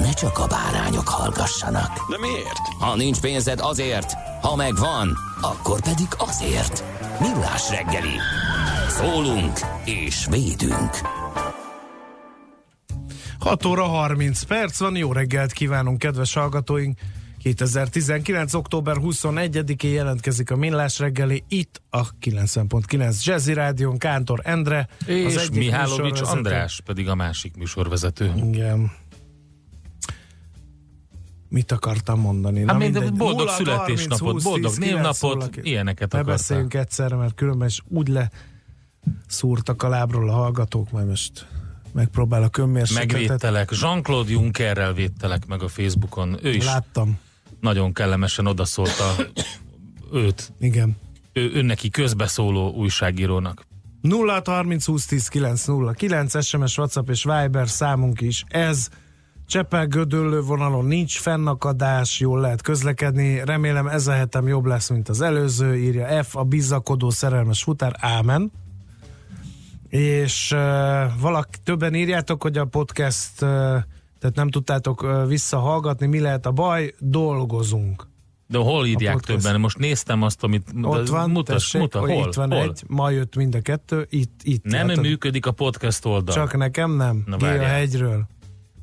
ne csak a bárányok hallgassanak. De miért? Ha nincs pénzed azért, ha megvan, akkor pedig azért. Millás reggeli. Szólunk és védünk. 6 óra 30 perc van, jó reggelt kívánunk, kedves hallgatóink! 2019. október 21-én jelentkezik a Millás reggeli, itt a 90.9 Jazzy Rádion, Kántor Endre. És az egyik Mihálovics. András pedig a másik műsorvezető. Igen. Mit akartam mondani? Hát mind mindegy. boldog 0, születésnapot, 30, 20, boldog 10, 9 névnapot, ilyeneket Ne akartál. beszéljünk egyszerre, mert különben is úgy le szúrtak a lábról a hallgatók, majd most megpróbálok önmérsékletet. Megvédtelek, Jean-Claude Junckerrel védtelek meg a Facebookon. Ő is Láttam, nagyon kellemesen odaszólta őt, igen. ő, ő neki közbeszóló újságírónak. 0 30 20 10 9 0 9 SMS, WhatsApp és Viber számunk is ez. Csepel gödöllő vonalon nincs fennakadás, jól lehet közlekedni. Remélem ez a hetem jobb lesz, mint az előző, írja F, a bizakodó szerelmes futár. Ámen. És uh, valak többen írjátok, hogy a podcast, uh, tehát nem tudtátok uh, visszahallgatni, mi lehet a baj, dolgozunk. De hol írják többen? Most néztem azt, amit... Ott van, mutas, tessék, muta, hol, itt van hol? egy, ma jött mind a kettő, itt, itt. Nem látod. működik a podcast oldal. Csak nekem nem. Na, Géja várjál. hegyről.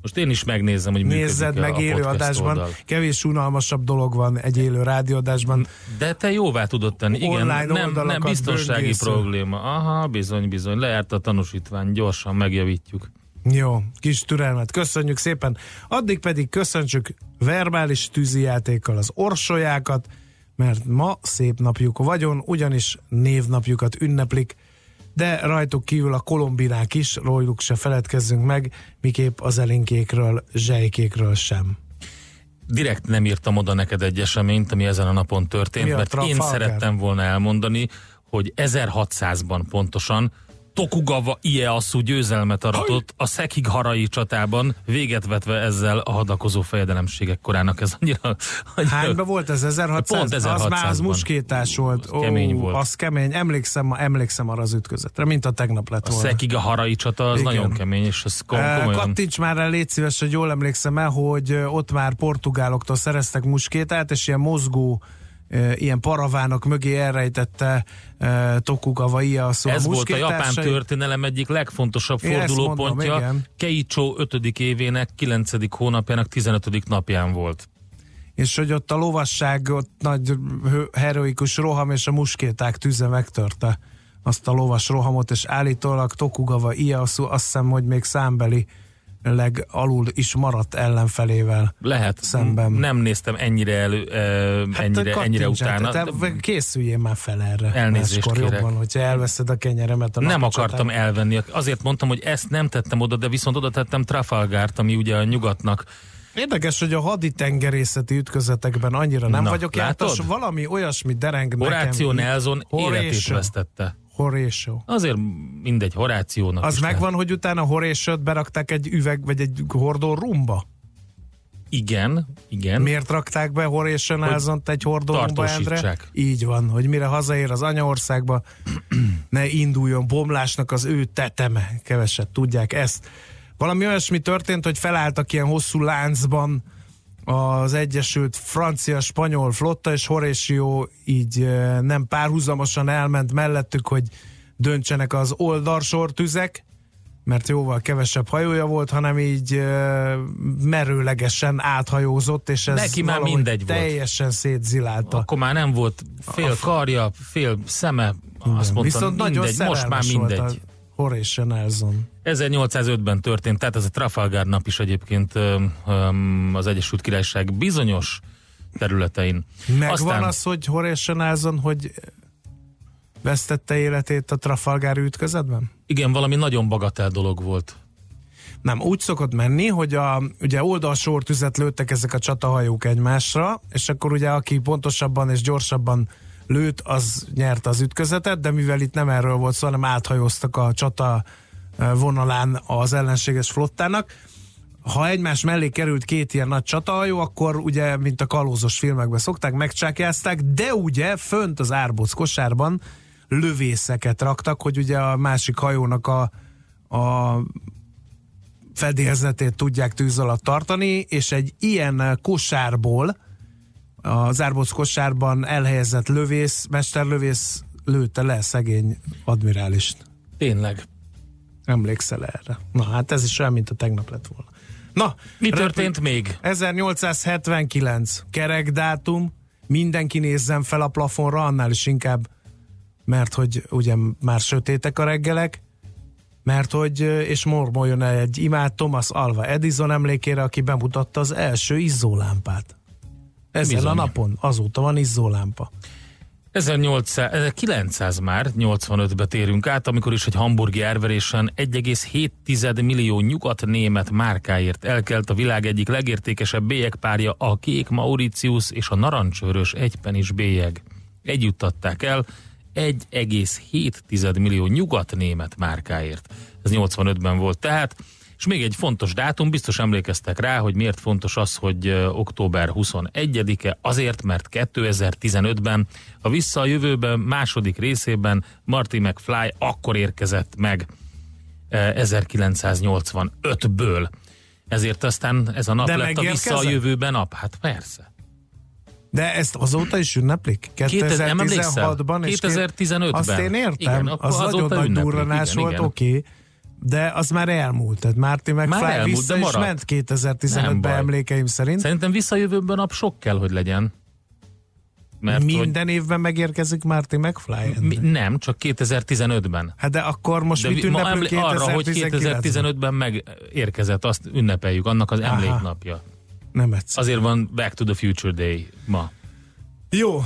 Most én is megnézem, hogy Nézzed meg élő adásban. oldal. Kevés unalmasabb dolog van egy élő rádióadásban. De te jóvá tudod tenni, igen, Online nem, nem biztonsági böngésző. probléma. Aha, bizony, bizony, lejárt a tanúsítvány, gyorsan megjavítjuk. Jó, kis türelmet. Köszönjük szépen. Addig pedig köszöntsük verbális tűzijátékkal az orsolyákat, mert ma szép napjuk vagyon, ugyanis névnapjukat ünneplik, de rajtuk kívül a kolombinák is, róluk se feledkezzünk meg, miképp az elinkékről, zsejkékről sem. Direkt nem írtam oda neked egy eseményt, ami ezen a napon történt, Mi a mert én Trafalgar? szerettem volna elmondani, hogy 1600-ban pontosan Tokugawa Ieyasu győzelmet aratott a Sekigharai csatában, véget vetve ezzel a hadakozó fejedelemségek korának. Ez annyira... annyira Hányba volt ez? 1600? Pont Az már az 1600-ban. muskétás volt. Az kemény volt. Az kemény. Emlékszem, emlékszem arra az ütközetre, mint a tegnap lett A volna. Sekigharai csata az Igen. nagyon kemény, és kom- Eh, komolyan... Kattints már el, légy szíves, hogy jól emlékszem el, hogy eh, ott már portugáloktól szereztek muskétát, és ilyen mozgó ilyen paravánok mögé elrejtette uh, Tokugawa Ieyasu Ez a volt a japán történelem egyik legfontosabb Én fordulópontja. mondom. Keicho 5. évének 9. hónapjának 15. napján volt. És hogy ott a lovasság, ott nagy heroikus roham, és a muskéták tüze megtörte azt a lovas rohamot, és állítólag Tokugawa Ieyasu azt hiszem, hogy még számbeli legalul is maradt ellenfelével. Lehet. Szemben. Nem néztem ennyire elő, e, ennyire, kattints ennyire utána. Te készüljél már fel erre. Elnézést kérek. jobban, hogyha elveszed a kenyeremet. A nem akartam csatán. elvenni. Azért mondtam, hogy ezt nem tettem oda, de viszont oda tettem Trafalgárt, ami ugye a nyugatnak. Érdekes, hogy a haditengerészeti ütközetekben annyira nem Na, vagyok jártas. Valami olyasmi dereng Horáció nekem. Nelson életét vesztette. Horatio. Azért mindegy, Horációnak Az megvan, hogy utána Horatio-t berakták egy üveg, vagy egy hordó rumba? Lehet. Igen, igen. Miért rakták be Horatio Nelson-t egy hordó rumba, Endre? Így van, hogy mire hazaér az anyaországba, ne induljon bomlásnak az ő teteme. Keveset tudják ezt. Valami olyasmi történt, hogy felálltak ilyen hosszú láncban az Egyesült Francia-Spanyol flotta, és Horatio így nem párhuzamosan elment mellettük, hogy döntsenek az oldalsor tüzek, mert jóval kevesebb hajója volt, hanem így merőlegesen áthajózott, és ez Neki már mindegy volt. teljesen szétzilálta. Akkor már nem volt fél karja, fél szeme, azt mondtam, Viszont nagyon mindegy, most már szerelmes volt mindegy. a Horatio Nelson. 1805-ben történt, tehát ez a Trafalgar nap is egyébként az Egyesült Királyság bizonyos területein. Megvan Aztán az, hogy Horatio Nelson, hogy vesztette életét a Trafalgar ütközetben? igen, valami nagyon bagatel dolog volt. Nem, úgy szokott menni, hogy a, ugye oldalsortüzet lőttek ezek a csatahajók egymásra, és akkor ugye aki pontosabban és gyorsabban lőtt, az nyerte az ütközetet, de mivel itt nem erről volt szó, hanem áthajóztak a csata vonalán az ellenséges flottának, ha egymás mellé került két ilyen nagy csatahajó, akkor ugye, mint a kalózos filmekben szokták, megcsákjázták, de ugye fönt az árbóc kosárban lövészeket raktak, hogy ugye a másik hajónak a, a fedélzetét tudják tűz alatt tartani, és egy ilyen kosárból, az árbóc kosárban elhelyezett lövész, mesterlövész lőtte le szegény admirálist. Tényleg. Emlékszel erre? Na hát ez is olyan, mint a tegnap lett volna. Na, Mi repül- történt még? 1879, kerek dátum, mindenki nézzen fel a plafonra, annál is inkább, mert hogy ugye már sötétek a reggelek, mert hogy, és mormoljon el egy imád Thomas Alva Edison emlékére, aki bemutatta az első izzólámpát. Ezen Bizony. a napon, azóta van izzólámpa. 1800, 900 már, 85-be térünk át, amikor is egy hamburgi árverésen 1,7 millió nyugat-német márkáért elkelt a világ egyik legértékesebb bélyegpárja, a kék Mauritius és a narancsőrös egypenis bélyeg. Együtt adták el 1,7 millió nyugat-német márkáért. Ez 85-ben volt tehát. És még egy fontos dátum, biztos emlékeztek rá, hogy miért fontos az, hogy október 21-e, azért, mert 2015-ben a Vissza a jövőben második részében Marty McFly akkor érkezett meg ö, 1985-ből. Ezért aztán ez a nap De lett a Vissza a jövőben nap. Hát persze. De ezt azóta is ünneplik? 2000 nem emlékszel? 2016-ban és 2015-ben. Azt én értem, Igen, az nagyon nagy durranás volt, oké. Okay. De az már elmúlt, tehát Márti meg Már elmúlt, vissza de is maradt. ment Nem 2015-ben baj. emlékeim szerint. Szerintem Vissza a sok kell, hogy legyen. Mert hogy Minden évben megérkezik Marty McFly. mi, nem, csak 2015-ben. Hát de akkor most De mit vi- ma ünneplünk emlé- arra, hogy 2019-ben? 2015-ben megérkezett, azt ünnepeljük, annak az emléknapja. Nem egyszer. Azért van Back to the Future Day ma. Jó,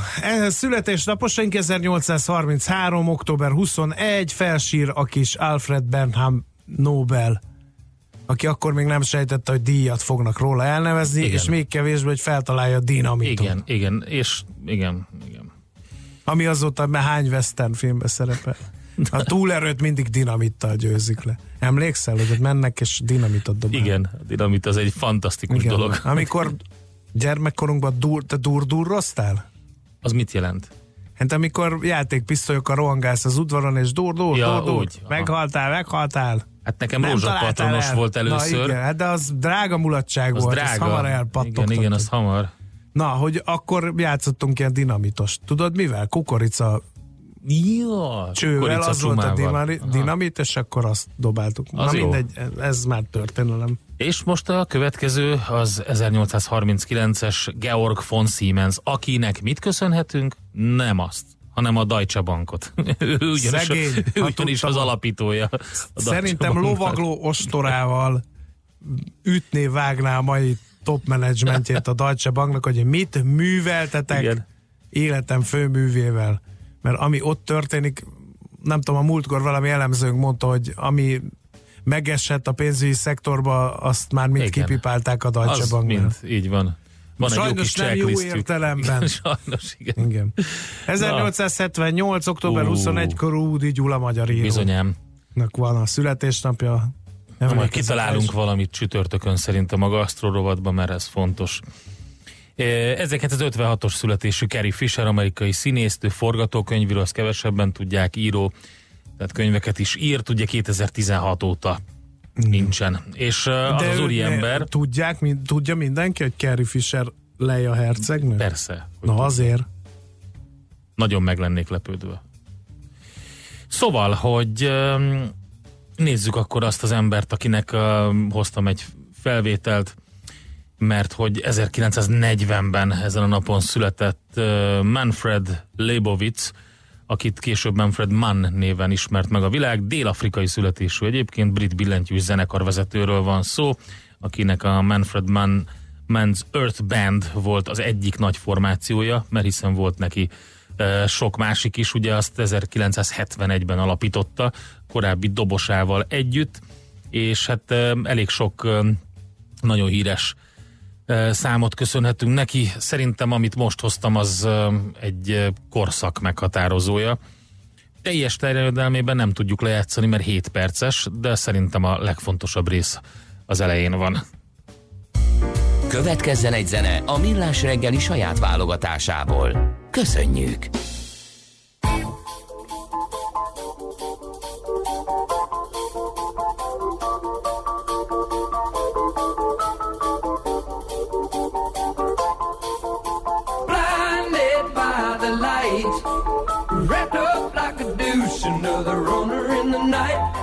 születésnaposaink 1833. október 21, felsír a kis Alfred Bernham Nobel, aki akkor még nem sejtette, hogy díjat fognak róla elnevezni, Igen. és még kevésbé, hogy feltalálja a dinamitot. Igen, igen, és igen, igen. Ami azóta már hány western filmben szerepel. A túlerőt mindig dinamittal győzik le. Emlékszel, hogy ott mennek és dinamitot dobálnak? Igen, a dinamit az egy fantasztikus Igen. dolog. Amikor gyermekkorunkban dur, te dur-durroztál? Az mit jelent? Hát amikor játékpisztolyokkal rohangálsz az udvaron, és dur, dur, Ja, dur, dur. úgy, aha. Meghaltál, meghaltál. Hát nekem rózsapatronos el. volt Na először. igen, hát de az drága mulatság az volt, drága. az hamar elpattogtatott. igen, igen, az hamar. Na, hogy akkor játszottunk ilyen dinamitos. Tudod mivel? Kukorica Ja, csővel, az volt a dinamit, és akkor azt dobáltuk. Az Na jó. mindegy, ez, ez már történelem. És most a következő az 1839-es Georg von Siemens, akinek mit köszönhetünk? Nem azt, hanem a Deutsche Bankot. ő ugyanis, Szegény, ő ha ugyanis az alapítója. a Szerintem Banknak. lovagló ostorával ütné, vágná a mai top menedzsmentjét a Deutsche Banknak, hogy mit műveltetek Igen. életem főművével. Mert ami ott történik, nem tudom, a múltkor valami elemzőnk mondta, hogy ami megesett a pénzügyi szektorba, azt már mind Igen. kipipálták a Deutsche Banknál. így van. Van egy jó Sajnos nem jó értelemben. Sajnos, igen. Igen. 1878. október Ú. 21 kor Údi Gyula magyar írónak Bizonyám. van a születésnapja. Na, majd kitalálunk is. valamit csütörtökön szerintem a gasztrorovatban, mert ez fontos. Eh, 1956-os születésű Carrie Fisher, amerikai színésznő, forgatókönyvíró, azt kevesebben tudják, író, tehát könyveket is írt, ugye 2016 óta nincsen. És uh, az, az úriember... Tudják, mi, tudja mindenki, hogy Carrie Fisher lej a hercegnő? Persze. Na tudja. azért. Nagyon meg lennék lepődve. Szóval, hogy nézzük akkor azt az embert, akinek um, hoztam egy felvételt, mert hogy 1940-ben ezen a napon született Manfred Leibowitz, akit később Manfred Mann néven ismert meg a világ. Dél-afrikai születésű egyébként, brit billentyűs zenekarvezetőről van szó, akinek a Manfred Mann Man's Earth Band volt az egyik nagy formációja, mert hiszen volt neki e, sok másik is, ugye azt 1971-ben alapította, korábbi dobosával együtt, és hát e, elég sok e, nagyon híres számot köszönhetünk neki. Szerintem, amit most hoztam, az egy korszak meghatározója. Teljes terjedelmében nem tudjuk lejátszani, mert 7 perces, de szerintem a legfontosabb rész az elején van. Következzen egy zene a Millás reggeli saját válogatásából. Köszönjük! The runner in the night.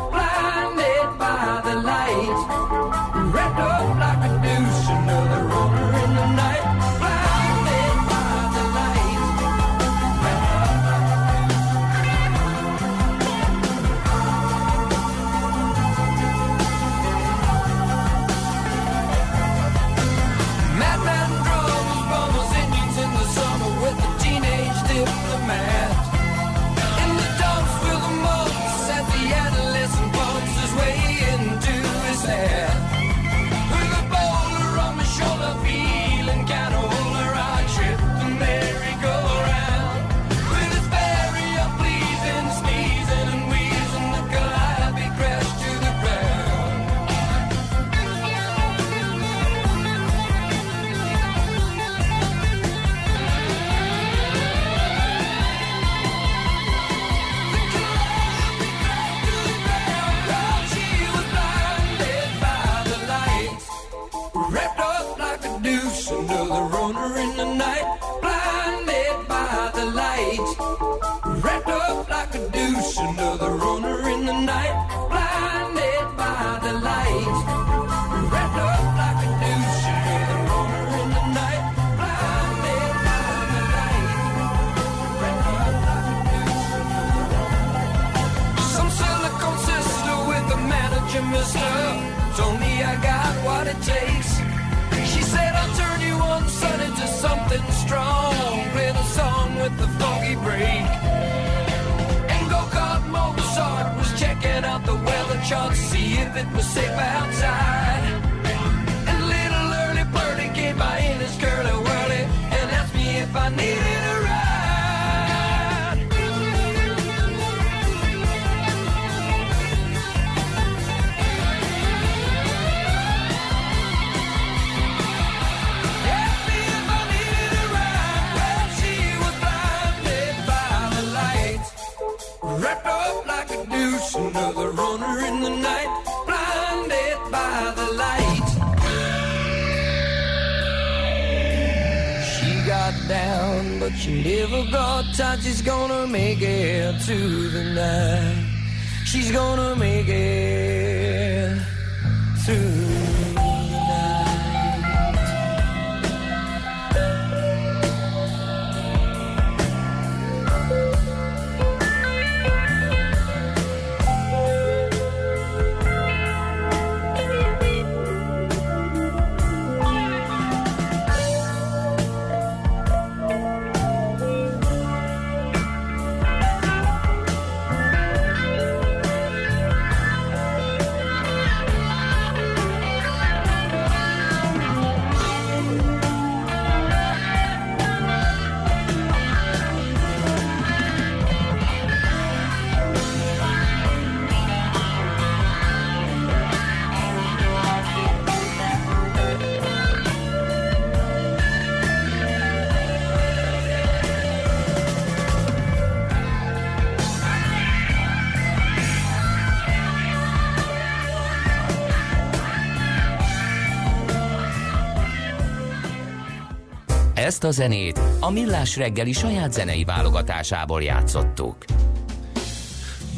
Ezt a zenét a Millás reggeli saját zenei válogatásából játszottuk.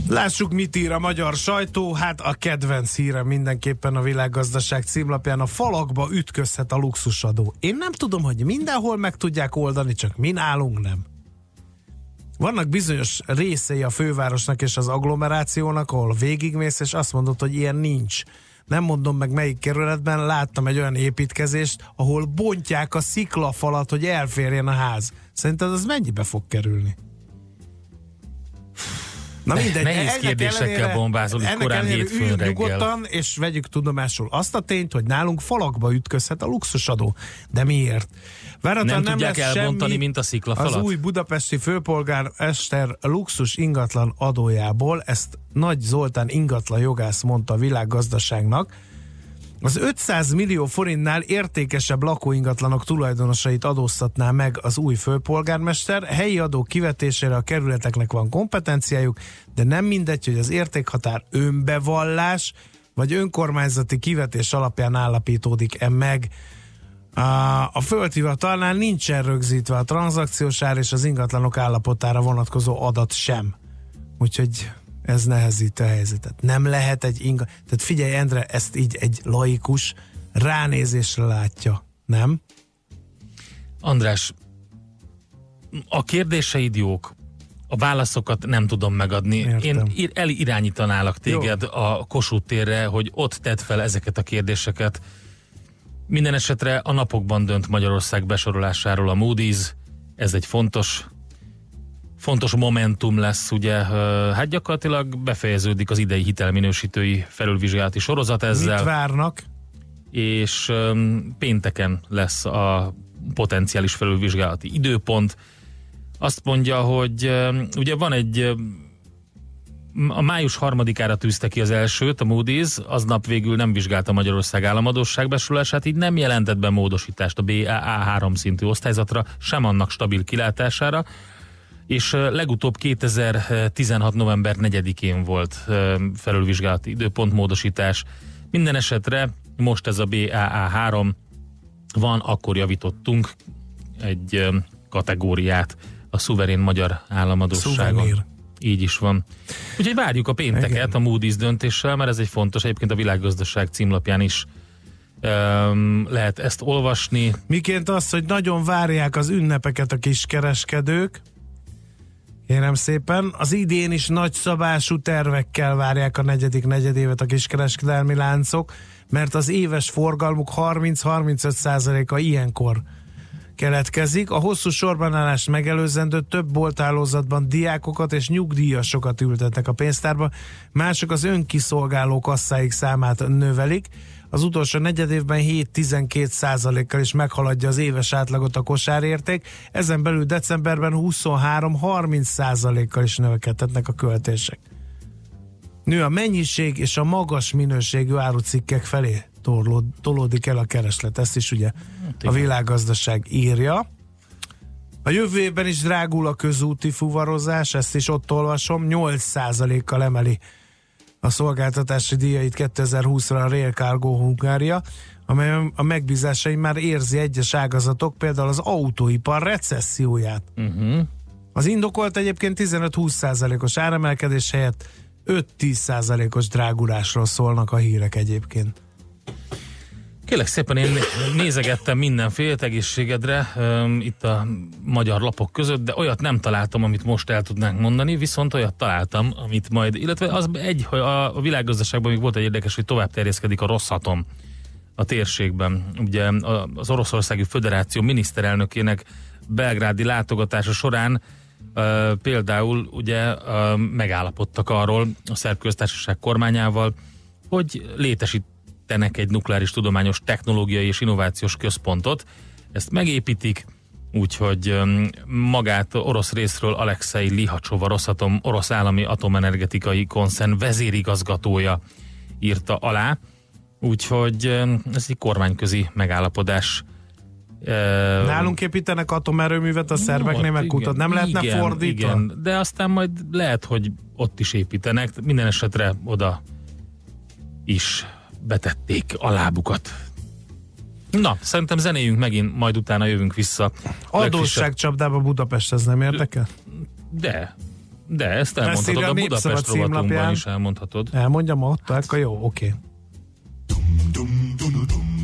Lássuk, mit ír a magyar sajtó. Hát a kedvenc híre mindenképpen a világgazdaság címlapján a falakba ütközhet a luxusadó. Én nem tudom, hogy mindenhol meg tudják oldani, csak mi nálunk nem. Vannak bizonyos részei a fővárosnak és az agglomerációnak, ahol végigmész, és azt mondod, hogy ilyen nincs nem mondom meg melyik kerületben, láttam egy olyan építkezést, ahol bontják a sziklafalat, hogy elférjen a ház. Szerinted az mennyibe fog kerülni? Na mindegy, Nehéz kérdésekkel ellenére- bombázol itt korán hétfőn reggel. nyugodtan, és vegyük tudomásul azt a tényt, hogy nálunk falakba ütközhet a luxusadó. De miért? Váratlan Nem tudják lesz elbontani, semmi mint a sziklafalat? Az új budapesti főpolgár Ester luxus ingatlan adójából, ezt Nagy Zoltán ingatlan jogász mondta a világgazdaságnak, az 500 millió forintnál értékesebb lakóingatlanok tulajdonosait adóztatná meg az új főpolgármester. Helyi adók kivetésére a kerületeknek van kompetenciájuk, de nem mindegy, hogy az értékhatár önbevallás vagy önkormányzati kivetés alapján állapítódik-e meg. A, földhivatalnál nincsen rögzítve a tranzakciós ár és az ingatlanok állapotára vonatkozó adat sem. Úgyhogy ez nehezíti a helyzetet. Nem lehet egy inga... Tehát figyelj, Endre, ezt így egy laikus ránézésre látja, nem? András, a kérdéseid jók, a válaszokat nem tudom megadni. Értem. Én ir- elirányítanálak téged a Kossuth térre, hogy ott tedd fel ezeket a kérdéseket. Minden esetre a napokban dönt Magyarország besorolásáról a Moody's. Ez egy fontos fontos momentum lesz, ugye, hát gyakorlatilag befejeződik az idei hitelminősítői felülvizsgálati sorozat ezzel Mit várnak? és pénteken lesz a potenciális felülvizsgálati időpont. Azt mondja, hogy ugye van egy a május harmadikára tűzte ki az elsőt, a Moody's, aznap végül nem vizsgálta Magyarország államadóság besorolását, így nem jelentett be módosítást a BAA3 szintű osztályzatra, sem annak stabil kilátására, és legutóbb 2016. november 4-én volt felülvizsgálati időpont módosítás. Minden esetre most ez a BAA3 van, akkor javítottunk egy kategóriát a szuverén magyar államadóságon. Szuvenír. Így is van. Úgyhogy várjuk a pénteket Igen. a Moody's döntéssel, mert ez egy fontos, egyébként a világgazdaság címlapján is öm, lehet ezt olvasni. Miként az, hogy nagyon várják az ünnepeket a kiskereskedők, Kérem szépen, az idén is nagy szabású tervekkel várják a negyedik negyedévet a kiskereskedelmi láncok, mert az éves forgalmuk 30-35 százaléka ilyenkor keletkezik. A hosszú sorbanállást megelőzendő több bolthálózatban diákokat és nyugdíjasokat ültetnek a pénztárba, mások az önkiszolgáló kasszáik számát növelik. Az utolsó negyedévben 7-12 százalékkal is meghaladja az éves átlagot a kosárérték, ezen belül decemberben 23-30 százalékkal is növekedhetnek a költések. Nő a mennyiség és a magas minőségű árucikkek felé torlód, tolódik el a kereslet. Ezt is ugye a világgazdaság írja. A jövő évben is drágul a közúti fuvarozás, ezt is ott olvasom, 8%-kal emeli a szolgáltatási díjait 2020-ra a Rail Cargo Hungária, amely a megbízásai már érzi egyes ágazatok, például az autóipar recesszióját. Uh-huh. Az indokolt egyébként 15-20%-os áremelkedés helyett 5-10%-os drágulásról szólnak a hírek egyébként. Kélek szépen én nézegettem mindenféle egészségedre um, itt a magyar lapok között, de olyat nem találtam, amit most el tudnánk mondani, viszont olyat találtam, amit majd, illetve az egy, hogy a, a világgazdaságban még volt egy érdekes, hogy tovább terjeszkedik a rosszatom a térségben. Ugye az Oroszországi Föderáció miniszterelnökének belgrádi látogatása során uh, például ugye uh, megállapodtak arról a szerb köztársaság kormányával, hogy létesítenek egy nukleáris tudományos technológiai és innovációs központot. Ezt megépítik, úgyhogy magát orosz részről Alexei Lihacsova, Rosszatom orosz állami atomenergetikai koncern vezérigazgatója írta alá. Úgyhogy ez egy kormányközi megállapodás. Nálunk építenek atomerőművet, a szerbeknél ott, meg igen, kutat. Nem lehetne igen, fordítva? Igen, de aztán majd lehet, hogy ott is építenek. Minden esetre oda is betették a lábukat. Na, szerintem zenéjünk megint, majd utána jövünk vissza. Adósságcsapdába Budapest, ez nem érdekel? De, De ezt elmondhatod, a a Budapest rovatunkban is elmondhatod. Elmondjam ott, akkor jó, oké. Fényben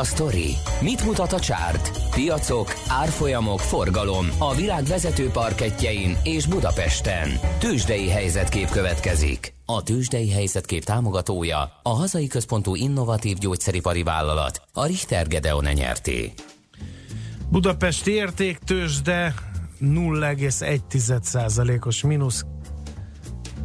a sztori? Mit mutat a csárt? Piacok, árfolyamok, forgalom a világ vezető parketjein és Budapesten. Tősdei helyzetkép következik. A Tősdei helyzetkép támogatója a hazai központú innovatív gyógyszeripari vállalat, a Richter Gedeon nyerté. Budapesti értéktősde 0,1%-os mínusz.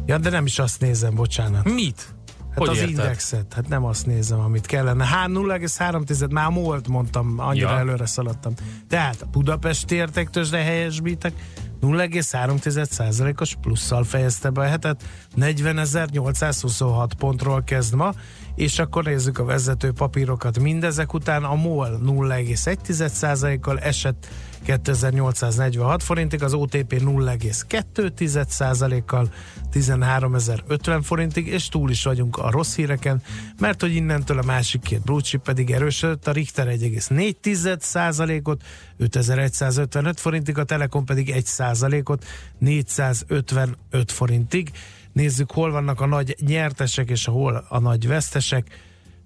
Ja, de nem is azt nézem, bocsánat. Mit? Hát Hogy az érted? indexet, hát nem azt nézem, amit kellene. Hát 0,3, már múlt mondtam, annyira Ja. előre szaladtam. Tehát a Budapesti értéktősde helyesbítek 0,3%-os plusszal fejezte be a hetet, 40.826 pontról kezd ma, és akkor nézzük a vezető papírokat. Mindezek után a MOL 0,1%-kal esett 2846 forintig, az OTP 0,2%-kal 13.050 forintig, és túl is vagyunk a rossz híreken, mert hogy innentől a másik két blue pedig erősödött, a Richter 1,4%-ot 5155 forintig, a Telekom pedig 1%-ot 455 forintig. Nézzük, hol vannak a nagy nyertesek és hol a nagy vesztesek.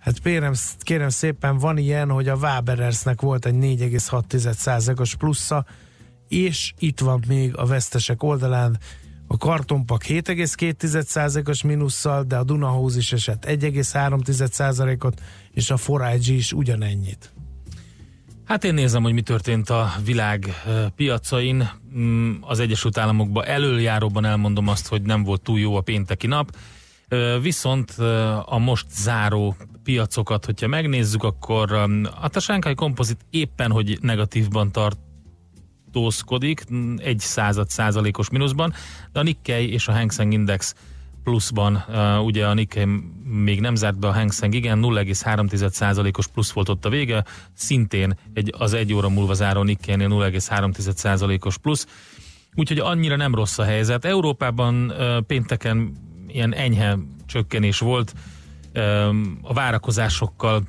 Hát kérem, kérem szépen, van ilyen, hogy a Waberersnek volt egy 4,6%-os plusza, és itt van még a vesztesek oldalán a kartonpak 7,2%-os mínusszal, de a Dunahouse is esett 1,3%-ot, és a Forage is ugyanennyit. Hát én nézem, hogy mi történt a világ piacain. Mm, Az Egyesült Államokban elöljáróban elmondom azt, hogy nem volt túl jó a pénteki nap. Viszont a most záró piacokat, hogyha megnézzük, akkor hát a Shanghai Composite éppen, hogy negatívban tartózkodik, mm, egy század százalékos mínuszban, de a Nikkei és a Hang Seng Index pluszban, ugye a Nikkei még nem zárt be, a Hang Seng igen, 0,3%-os plusz volt ott a vége, szintén egy, az egy óra múlva záró Nikkeinél 0,3%-os plusz, úgyhogy annyira nem rossz a helyzet. Európában uh, pénteken ilyen enyhe csökkenés volt, a várakozásokkal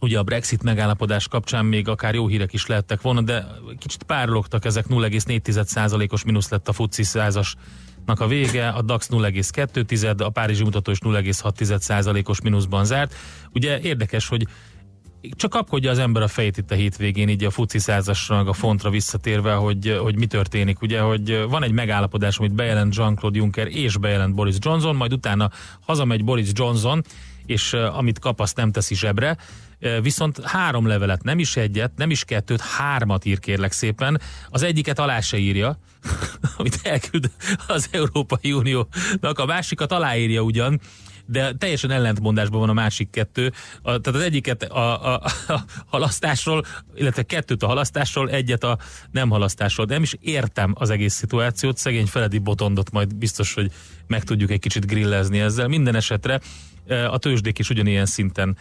ugye a Brexit megállapodás kapcsán még akár jó hírek is lehettek volna, de kicsit párologtak ezek 0,4%-os mínusz lett a FUCI százasnak a vége, a DAX 0,2, a Párizsi mutató is 0,6%-os mínuszban zárt. Ugye érdekes, hogy csak kapkodja az ember a fejét itt a hétvégén, így a FUCI százasra, a fontra visszatérve, hogy, hogy mi történik. Ugye, hogy van egy megállapodás, amit bejelent Jean-Claude Juncker és bejelent Boris Johnson, majd utána hazamegy Boris Johnson, és uh, amit kap, azt nem teszi zsebre. Uh, viszont három levelet, nem is egyet, nem is kettőt, hármat ír kérlek szépen. Az egyiket alá se írja, amit elküld az Európai Uniónak, a másikat aláírja ugyan, de teljesen ellentmondásban van a másik kettő. A, tehát az egyiket a, a, a halasztásról, illetve kettőt a halasztásról, egyet a nem halasztásról. De nem is értem az egész szituációt. Szegény Feledi Botondot majd biztos, hogy meg tudjuk egy kicsit grillezni ezzel. Minden esetre eh, a tőzsdék is ugyanilyen szinten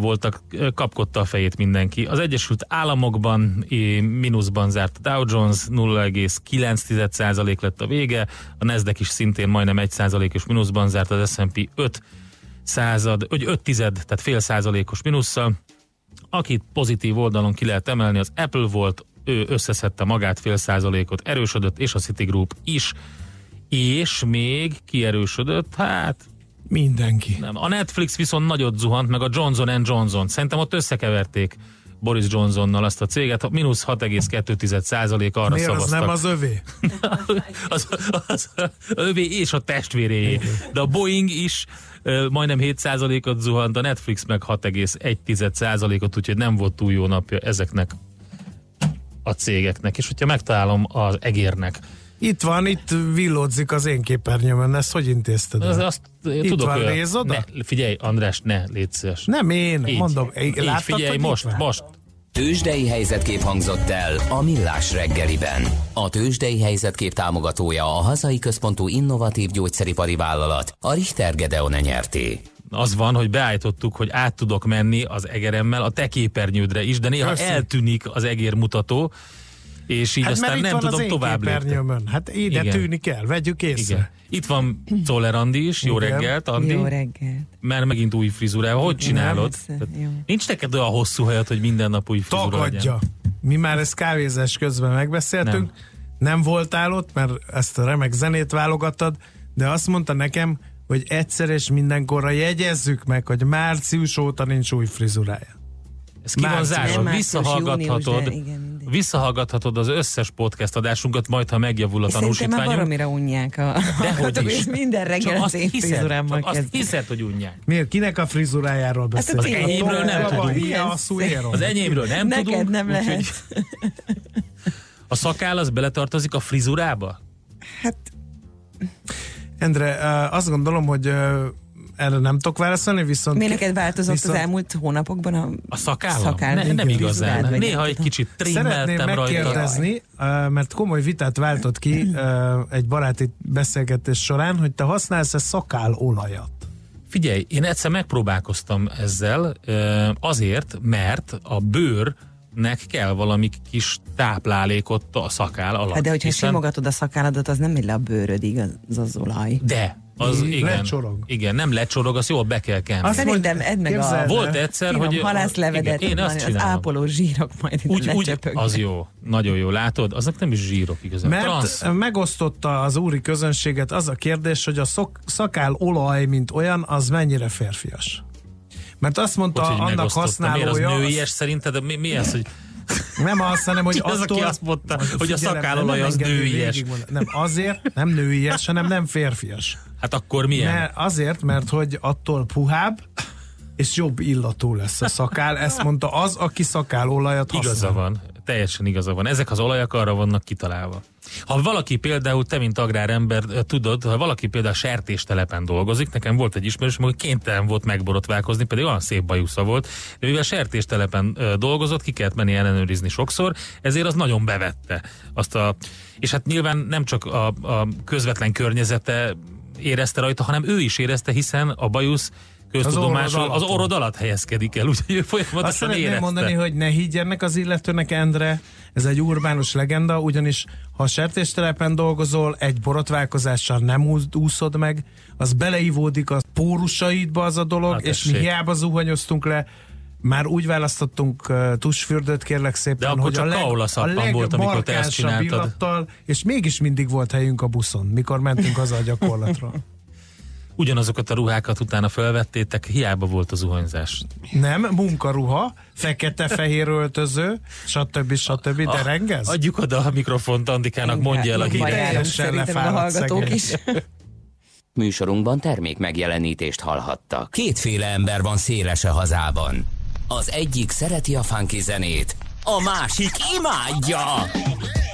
voltak, kapkodta a fejét mindenki. Az Egyesült Államokban mínuszban zárt a Dow Jones, 0,9% lett a vége, a Nasdaq is szintén majdnem 1%-os mínuszban zárt, az S&P 5 század, 5 tized, tehát fél százalékos mínusszal. Akit pozitív oldalon ki lehet emelni, az Apple volt, ő összeszedte magát fél százalékot, erősödött, és a Citigroup is, és még kierősödött, hát Mindenki. nem. A Netflix viszont nagyot zuhant, meg a Johnson Johnson. Szerintem ott összekeverték Boris Johnsonnal azt a céget, mínusz 6,2 százalék arra Miért az szavaztak. nem az övé? az, az, az övé és a testvéréjé. De a Boeing is majdnem 7%-ot zuhant, a Netflix meg 6,1%-ot, úgyhogy nem volt túl jó napja ezeknek a cégeknek. És hogyha megtalálom az egérnek, Itt van, itt villódzik az én képernyőmön, ezt hogy intézted? az, azt itt tudok. van, nézd oda. Ne, figyelj, András, ne, légy szíves. Nem én, Így. mondom. Így, láttad, figyelj, hogy most, itt van? most. Tőzsdei helyzetkép hangzott el a Millás reggeliben. A Tőzsdei helyzetkép támogatója a hazai központú innovatív gyógyszeripari vállalat, a Richter Gedeon nyerté. az van, hogy beállítottuk, hogy át tudok menni az egeremmel a te képernyődre is, de néha Köszi. eltűnik az egér mutató, és így Hát aztán mert itt nem van tudom az én tovább lépni. Hát ide Igen. tűnik el, vegyük észre. Igen. Itt van Czoller Andi is, jó Igen. reggelt, Andi. Jó reggelt. Mert megint új frizurával. Hogy csinálod? jó. Nincs neked olyan hosszú hajad, hogy minden nap új frizura Takadja. legyen? Mi már ezt kávézás közben megbeszéltünk. Nem. nem voltál ott, mert ezt a remek zenét válogattad, de azt mondta nekem, hogy egyszer és mindenkorra jegyezzük meg, hogy március óta nincs új frizurája. Ez ki van Március. zárva, Nem, március, visszahallgathatod, június, de igen. Visszahallgathatod az összes podcast adásunkat, majd ha megjavul a És Szerintem már tanúsítványunk. baromira unják a Dehogy is. és minden Csak reggel az azt én hiszed, frizurámmal csak azt hiszed, hogy unják. Miért? Kinek a frizurájáról beszélünk? az enyémről nem tudunk. Az enyémről nem Neked tudunk. nem lehet. A szakáll az beletartozik a frizurába? Hát Endre, azt gondolom, hogy erre nem tudok válaszolni, viszont... miért neked változott viszont az elmúlt hónapokban a, A szakállam? Szakáll, ne, nem igazán. Vagy Néha egy kicsit Szeretném rajta. megkérdezni, uh, mert komoly vitát váltott ki egy baráti beszélgetés során, hogy te használsz-e szakálolajat? Figyelj, én egyszer megpróbálkoztam ezzel azért, mert a bőr nek kell valami kis táplálékot a szakál alatt. Hát de hogyha hiszen- simogatod a szakálladat, az nem megy le a bőrödig, az, az olaj. De, az igen. lecsorog. Igen, nem lecsorog, az jól be kell kenni. Azt Szerintem edd meg a. Volt egyszer, finom hogy... halászlevedet, igen, én azt az csinálom. ápoló zsírok majd Úgy, úgy, az jó, nagyon jó, látod? Azok nem is zsírok igazán. Mert Transz. megosztotta az úri közönséget az a kérdés, hogy a szok, szakál olaj, mint olyan, az mennyire férfias. Mert azt mondta Hogy, hogy annak megosztotta. Miért az használója, nőies szerinted? Mi, mi ez, hogy nem az, hanem hogy Ki az, attól... aki azt mondta, hogy a Figyelem, szakálolaj nem az nőies? Nem, azért nem nőies, hanem nem férfias. hát akkor milyen? Mert azért, mert hogy attól puhább, és jobb illatú lesz a szakál. Ezt mondta az, aki szakálolajat használ. Igaza van, teljesen igaza van. Ezek az olajak arra vannak kitalálva. Ha valaki például, te mint agrárember eh, tudod, ha valaki például sertéstelepen dolgozik, nekem volt egy ismerősöm, hogy kénytelen volt megborotválkozni, pedig olyan szép bajusza volt, de mivel sertéstelepen eh, dolgozott, ki kellett menni ellenőrizni sokszor, ezért az nagyon bevette azt a, és hát nyilván nem csak a, a közvetlen környezete érezte rajta, hanem ő is érezte, hiszen a bajusz köztudomásul orrod az orrod alatt helyezkedik el, úgyhogy ő Azt folyamatosan szeretném érezte. mondani, hogy ne higgyenek az illetőnek, Endre, ez egy urbánus legenda, ugyanis ha sertéstelepen dolgozol, egy borotválkozással nem úsz- úszod meg, az beleivódik a pórusaidba az a dolog, Hát és mi hiába zuhanyoztunk le, már úgy választottunk uh, tusfürdőt, kérlek szépen, De akkor hogy csak a, leg, a volt, amikor te ezt csináltad. illattal, és mégis mindig volt helyünk a buszon, mikor mentünk haza a gyakorlatra. ugyanazokat a ruhákat utána felvettétek, hiába volt az zuhanyzás. Nem, munkaruha, fekete-fehér öltöző, stb. stb. De rengez? Adjuk oda a mikrofont Andikának, mondja el a járunk Teljesen szerintem a lefáradt hallgatók szegény. is. Műsorunkban termék megjelenítést hallhattak. Kétféle ember van széles a hazában. Az egyik szereti a funky zenét, a másik imádja.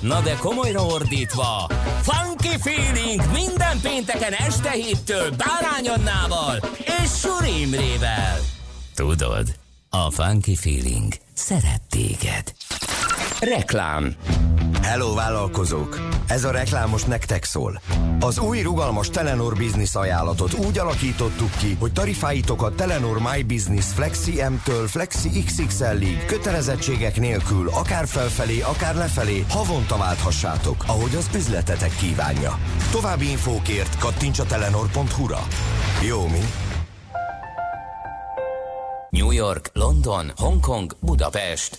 Na de komolyra ordítva, Funky Feeling minden pénteken este héttől Bárány Annával és Suri Imrével. Tudod, a Funky Feeling szeret téged. Reklám Hello vállalkozók! Ez a reklám most nektek szól. Az új rugalmas Telenor Business ajánlatot úgy alakítottuk ki, hogy tarifáitok a Telenor My Business Flexi M-től Flexi XXL-ig kötelezettségek nélkül akár felfelé, akár lefelé havonta válthassátok, ahogy az üzletetek kívánja. További infókért kattints a telenor.hu-ra. Jó, mi? New York, London, Hongkong, Budapest.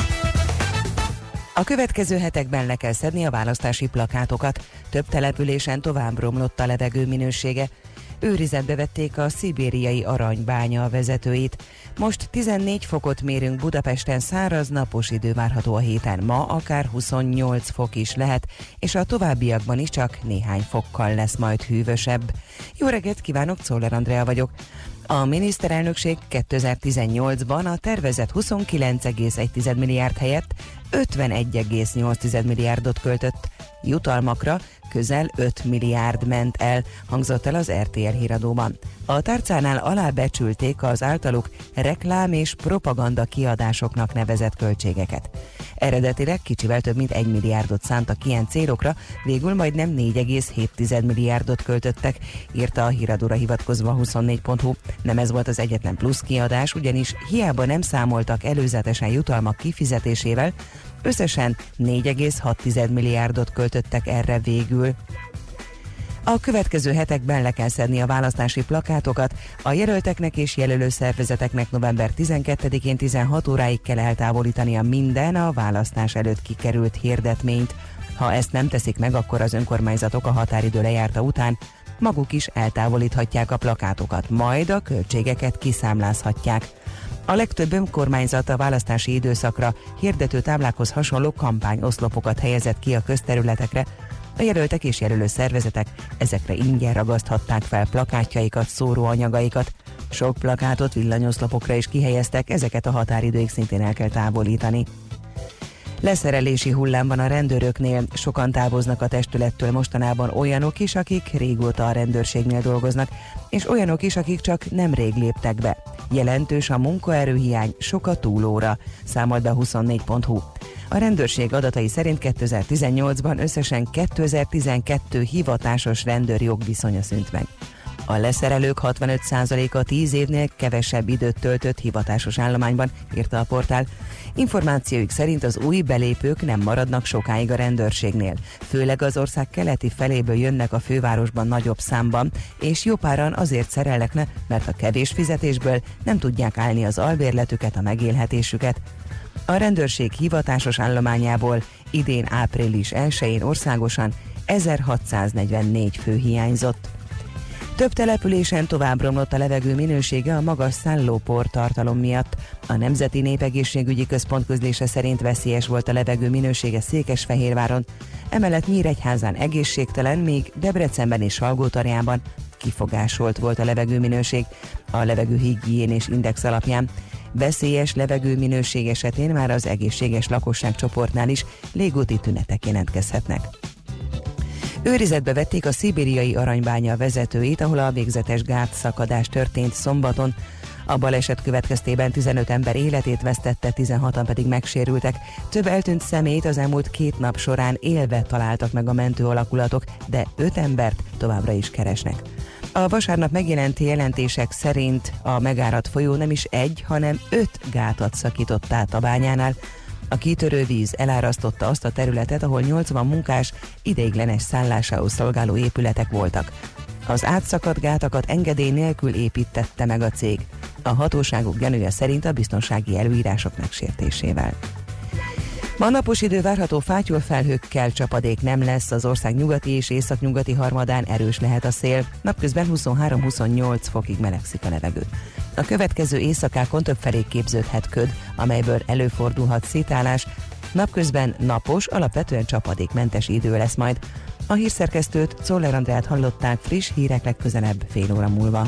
A következő hetekben le kell szedni a választási plakátokat. Több településen tovább romlott a levegő minősége. Őrizetbe vették a szibériai aranybánya vezetőit. Most 14 fokot mérünk Budapesten, száraz napos idő várható a héten. Ma akár 28 fok is lehet, és a továbbiakban is csak néhány fokkal lesz majd hűvösebb. Jó reggelt kívánok, Czoller Andrea vagyok. A miniszterelnökség 2018-ban a tervezett 29,1 milliárd helyett 51,8 milliárdot költött. Jutalmakra közel 5 milliárd ment el, hangzott el az RTL híradóban. A tárcánál alábecsülték az általuk reklám és propaganda kiadásoknak nevezett költségeket. Eredetileg kicsivel több mint 1 milliárdot szántak ilyen célokra, végül majdnem 4,7 milliárdot költöttek, írta a híradóra hivatkozva 24.hu. Nem ez volt az egyetlen plusz kiadás, ugyanis hiába nem számoltak előzetesen jutalmak kifizetésével, összesen 4,6 milliárdot költöttek erre végül. A következő hetekben le kell szedni a választási plakátokat, a jelölteknek és jelölő szervezeteknek november 12-én 16 óráig kell eltávolítania minden a választás előtt kikerült hirdetményt. Ha ezt nem teszik meg, akkor az önkormányzatok a határidő lejárta után maguk is eltávolíthatják a plakátokat, majd a költségeket kiszámlázhatják. A legtöbb önkormányzat a választási időszakra hirdető táblákhoz hasonló kampányoszlopokat helyezett ki a közterületekre, a jelöltek és jelölő szervezetek ezekre ingyen ragaszthatták fel plakátjaikat, szóróanyagaikat. Sok plakátot villanyoszlopokra is kihelyeztek, ezeket a határidőig szintén el kell távolítani. Leszerelési hullámban a rendőröknél sokan távoznak a testülettől mostanában olyanok is, akik régóta a rendőrségnél dolgoznak, és olyanok is, akik csak nem rég léptek be. Jelentős a munkaerőhiány, sok a túlóra, számolt be a 24.hu. A rendőrség adatai szerint 2018-ban összesen 2012 hivatásos rendőr jogviszonya szűnt meg. A leszerelők 65%-a 10 évnél kevesebb időt töltött hivatásos állományban, írta a portál. Információik szerint az új belépők nem maradnak sokáig a rendőrségnél. Főleg az ország keleti feléből jönnek a fővárosban nagyobb számban, és jó páran azért szerelnek le, mert a kevés fizetésből nem tudják állni az albérletüket, a megélhetésüket. A rendőrség hivatásos állományából idén április 1-én országosan 1644 fő hiányzott. Több településen tovább romlott a levegő minősége a magas szállópor tartalom miatt. A Nemzeti Népegészségügyi Központ közlése szerint veszélyes volt a levegő minősége Székesfehérváron, emellett Nyíregyházán egészségtelen, még Debrecenben és Salgótarjában kifogásolt volt a levegőminőség a levegőhigiénés index alapján. Veszélyes levegőminőség esetén már az egészséges lakosságcsoportnál is légúti tünetek jelentkezhetnek. Őrizetbe vették a szibériai aranybánya vezetőit, ahol a végzetes gátszakadás történt szombaton. A baleset következtében 15 ember életét vesztette, 16-an pedig megsérültek. Több eltűnt szemét az elmúlt két nap során élve találtak meg a mentő alakulatok, de 5 embert továbbra is keresnek. A vasárnap megjelent jelentések szerint a megáradt folyó nem is egy, hanem öt gátat szakított át a bányánál. A kitörő víz elárasztotta azt a területet, ahol 80 munkás ideiglenes szállásához szolgáló épületek voltak. Az átszakadt gátakat engedély nélkül építette meg a cég. A hatóságok gyanúja szerint a biztonsági előírások megsértésével. Ma napos idő várható fátyol felhőkkel, csapadék nem lesz, az ország nyugati és északnyugati harmadán erős lehet a szél, napközben 23-28 fokig melegszik a levegő. A következő éjszakákon többfelé képződhet köd, amelyből előfordulhat szétálás, napközben napos, alapvetően csapadékmentes idő lesz majd. A hírszerkesztőt Czoller Andrát hallották friss hírek legközelebb fél óra múlva.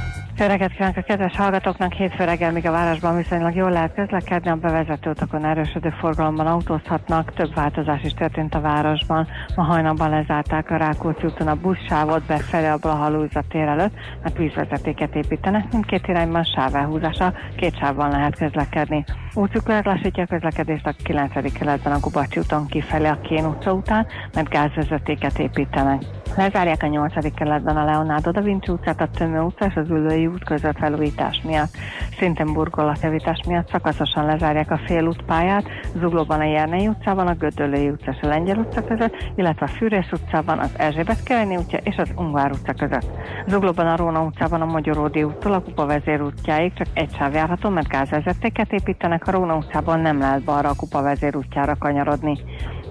Jó reggelt kívánok a kedves hallgatóknak! Hétfő reggel még a városban viszonylag jól lehet közlekedni, a bevezető utakon erősödő forgalomban autózhatnak, több változás is történt a városban. Ma hajnalban lezárták a Rákóczi úton a buszsávot befelé a Blahalúza tér előtt, mert vízvezetéket építenek, mindkét irányban sávelhúzása, két sávban lehet közlekedni. Útszüklet lassítja a közlekedést a 9. keletben a Gubacsi úton kifelé a Kén utca után, mert gázvezetéket építenek. Lezárják a 8. keletben a Leonardo da Vinci utcát, a Tömő utca és az Ülői út között felújítás miatt. Szintén burkolatjavítás miatt szakaszosan lezárják a félútpályát, Zuglóban a Jernei utcában, a Gödöllői utca és a Lengyel utca között, illetve a Fűrész utcában, az Erzsébet Kerényi útja és az Ungvár utca között. Zuglóban a Róna utcában a Magyaródi úttól a Kupa vezér útjáig csak egy sáv járható, mert gázvezetéket építenek, a Róna utcában nem lehet balra a Kupa vezér útjára kanyarodni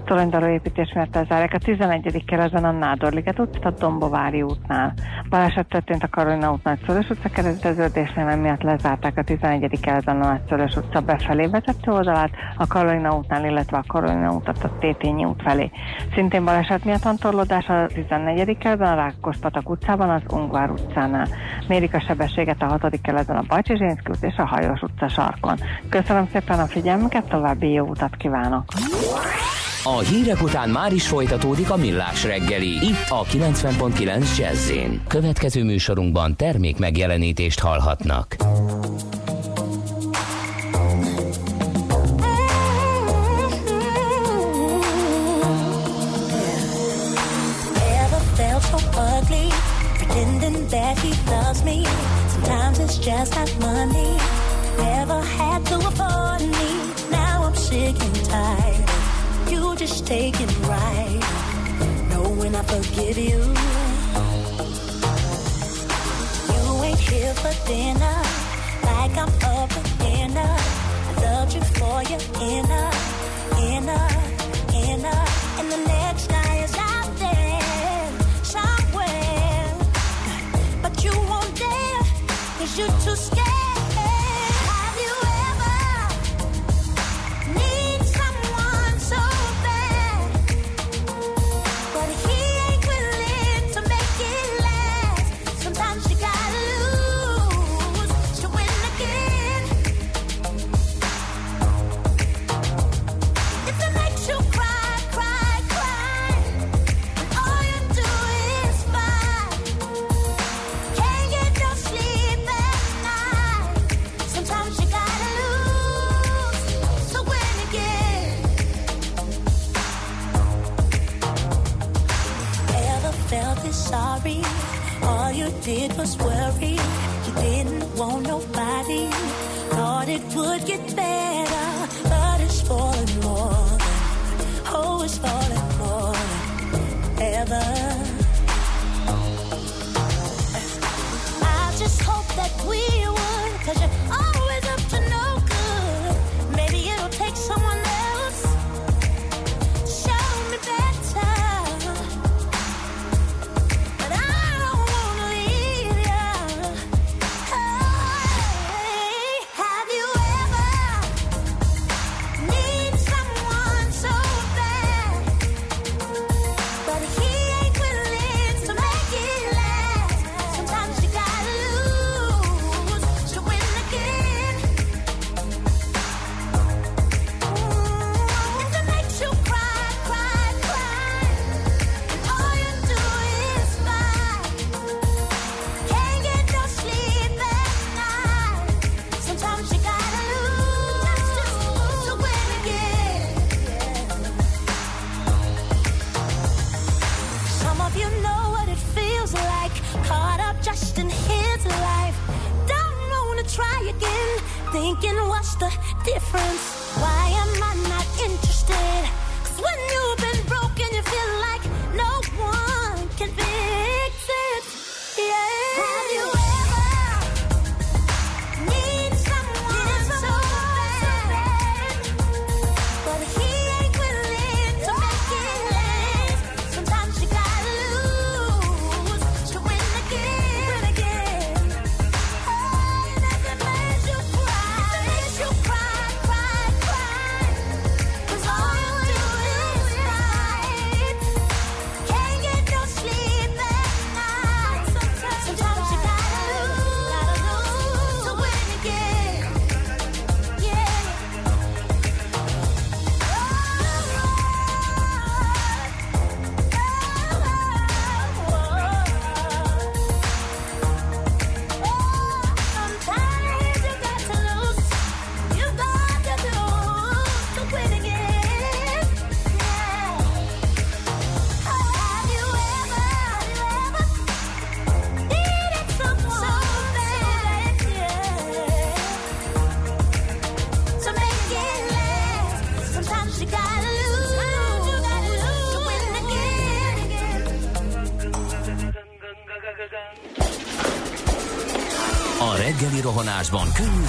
toronydaró építés miatt lezárják a 11. keretben a Nádorliget utcát a Dombovári útnál. Baleset történt a Karolina út Nagyszörös utca kereszteződésnél, miatt lezárták a 11. keretben a Nagyszörös utca befelé vezető oldalát, a Karolina útnál, illetve a Karolina utat a Tétényi út felé. Szintén baleset miatt van torlódás a 14. keretben a Rákospatak utcában, az Ungvár utcánál. Mérik a sebességet a 6. keretben a Bajcsi Zsénszki út és a Hajós utca sarkon. Köszönöm szépen a figyelmüket, további jó utat kívánok! A hírek után már is folytatódik a millás reggeli, itt a 90.9 jazz Következő műsorunkban termék megjelenítést hallhatnak. Just not money. Never had to afford me. Now I'm sick and tired. just taking right. Knowing I forgive you. You ain't here for dinner. Like I'm up and in I loved you for your inner, inner.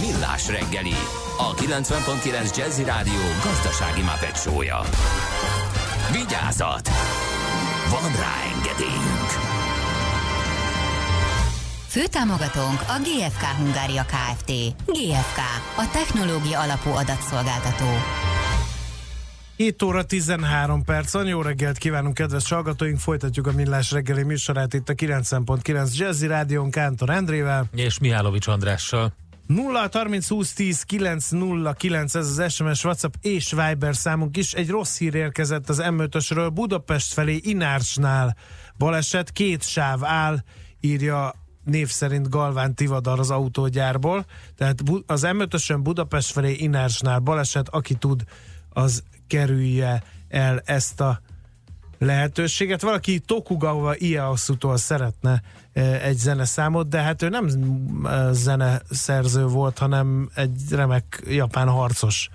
Millás reggeli, a 90.9 Jazzy Rádió gazdasági mapetsója. Vigyázat! Van rá engedélyünk! Főtámogatónk a GFK Hungária Kft. GFK, a technológia alapú adatszolgáltató. 7 óra 13 perc van, jó reggelt kívánunk kedves hallgatóink, folytatjuk a Millás reggeli műsorát itt a 90.9 Jazzy Rádion Kántor Endrével és Mihálovics Andrással. 0 30 20 10 909 ez az SMS, WhatsApp és Viber számunk is. Egy rossz hír érkezett az m Budapest felé Inársnál baleset, két sáv áll, írja név szerint Galván Tivadar az autógyárból, tehát az M5-ösön Budapest felé Inársnál baleset, aki tud, az kerülje el ezt a lehetőséget. Valaki Tokugawa Ieyasu-tól szeretne eh, egy zeneszámot, de hát ő nem eh, zeneszerző volt, hanem egy remek japán harcos.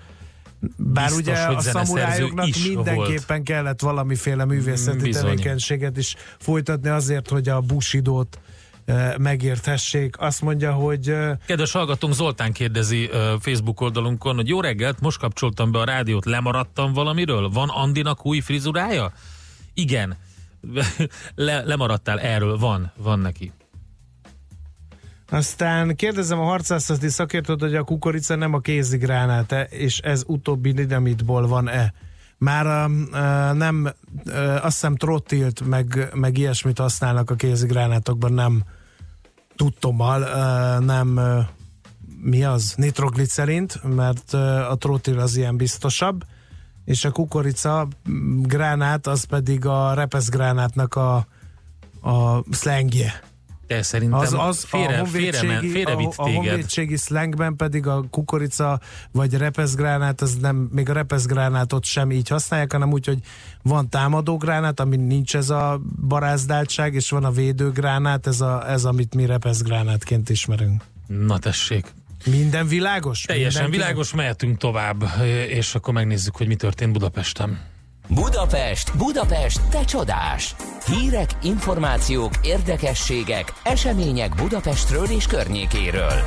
Bár Biztos, ugye a szamurájoknak mindenképpen kellett valamiféle művészeti Bizony. tevékenységet is folytatni azért, hogy a Bushidót eh, megérthessék. Azt mondja, hogy Kedves hallgatónk, Zoltán kérdezi Facebook oldalunkon, hogy jó reggelt, most kapcsoltam be a rádiót, lemaradtam valamiről? Van Andinak új frizurája? Igen. Le, lemaradtál erről, van, van neki. Aztán kérdezem a harcászati szakértőt, hogy a kukorica nem a kézigránát-e, és ez utóbbi dinamitból van-e. Már um, uh, nem, uh, azt hiszem trottilt, meg, meg ilyesmit használnak a kézigránátokban, nem tudtommal, nem mi az? Nitroglicerint, mert a trottil az ilyen biztosabb, és a kukorica mm, gránát, az pedig a repeszgránátnak a, a szlengje. De szerintem Az, az félre, a honvédségi, félre a, vitt a téged. honvédségi slangben pedig a kukorica vagy repeszgránát, az nem, még a repeszgránátot sem így használják, hanem úgy, hogy van támadógránát, ami nincs ez a barázdáltság, és van a védőgránát, ez, a, ez amit mi repeszgránátként ismerünk. Na tessék. Minden világos? Teljesen Mindenki- világos, mehetünk tovább, és akkor megnézzük, hogy mi történt Budapesten. Budapest, Budapest, te csodás! Hírek, információk, érdekességek, események Budapestről és környékéről.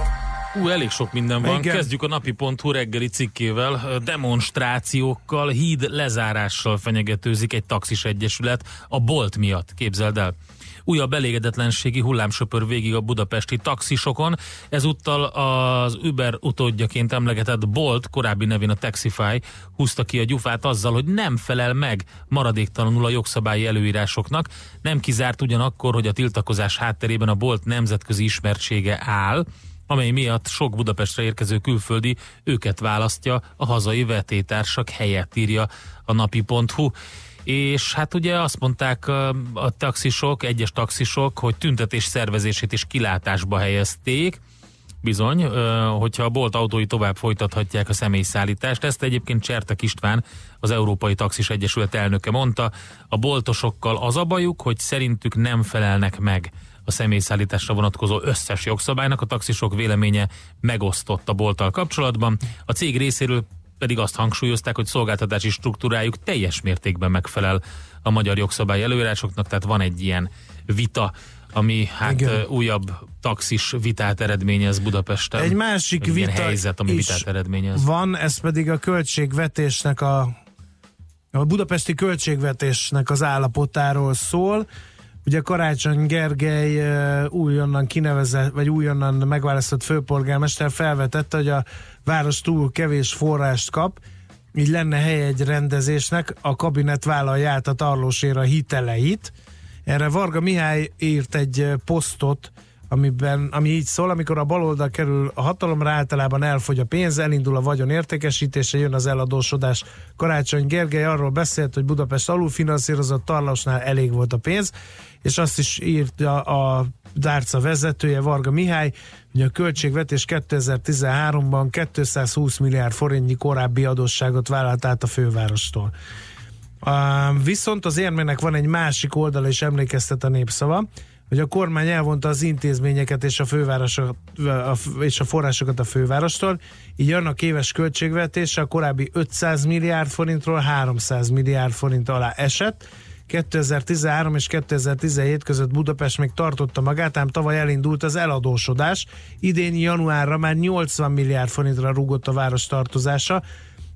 Ú, elég sok minden van. Igen. Kezdjük a napi.hu reggeli cikkével. Demonstrációkkal, híd lezárással fenyegetőzik egy taxis egyesület a Bolt miatt, képzeld el. Újabb elégedetlenségi hullámsöpör végig a budapesti taxisokon. Ezúttal az Uber utódjaként emlegetett Bolt, korábbi nevén a Taxify, húzta ki a gyufát azzal, hogy nem felel meg maradéktalanul a jogszabályi előírásoknak. Nem kizárt ugyanakkor, hogy a tiltakozás hátterében a Bolt nemzetközi ismertsége áll, amely miatt sok Budapestre érkező külföldi őket választja a hazai vetétársak helyett írja a napi.hu. És hát ugye azt mondták a taxisok, egyes taxisok, hogy tüntetés szervezését is kilátásba helyezték, Bizony, hogyha a Bolt autói tovább folytathatják a személyszállítást. Ezt egyébként Csertek István, az Európai Taxis Egyesület elnöke mondta. A boltosokkal az a bajuk, hogy szerintük nem felelnek meg a személyszállításra vonatkozó összes jogszabálynak. A taxisok véleménye megosztott a bolttal kapcsolatban. A cég részéről pedig azt hangsúlyozták, hogy szolgáltatási struktúrájuk teljes mértékben megfelel a magyar jogszabály előírásoknak, tehát van egy ilyen vita, ami hát Igen. újabb taxis vitát eredményez Budapesten. Egy másik Egy vita helyzet, ami is vitát eredményez. van, ez pedig a költségvetésnek a a budapesti költségvetésnek az állapotáról szól. Ugye Karácsony Gergely újonnan kinevezett, vagy újonnan megválasztott főpolgármester felvetette, hogy a város túl kevés forrást kap, így lenne hely egy rendezésnek, a kabinet vállalja át a tarlósér a hiteleit. Erre Varga Mihály írt egy posztot, amiben, ami így szól, amikor a baloldal kerül a hatalomra, általában elfogy a pénz, elindul a vagyon értékesítése, jön az eladósodás. Karácsony Gergely arról beszélt, hogy Budapest alulfinanszírozott Tarlausnál elég volt a pénz, és azt is írta a Dárca vezetője, Varga Mihály, hogy a költségvetés 2013-ban 220 milliárd forintnyi korábbi adósságot vállalt át a fővárostól. Uh, viszont az érmének van egy másik oldala, és emlékeztet a népszava, hogy a kormány elvonta az intézményeket és a, fővárosokat, a, és a forrásokat a fővárostól, így annak éves költségvetése a korábbi 500 milliárd forintról 300 milliárd forint alá esett. 2013 és 2017 között Budapest még tartotta magát, ám tavaly elindult az eladósodás. Idén januárra már 80 milliárd forintra rúgott a város tartozása.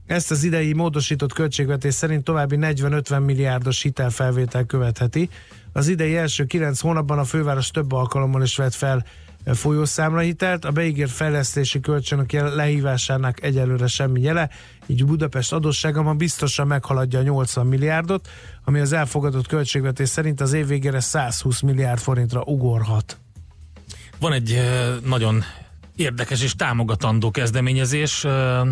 Ezt az idei módosított költségvetés szerint további 40-50 milliárdos hitelfelvétel követheti. Az idei első 9 hónapban a főváros több alkalommal is vett fel folyószámlahitelt, a beígért fejlesztési kölcsönök lehívásának egyelőre semmi jele, így Budapest adóssága ma biztosan meghaladja a 80 milliárdot, ami az elfogadott költségvetés szerint az év végére 120 milliárd forintra ugorhat. Van egy nagyon Érdekes és támogatandó kezdeményezés.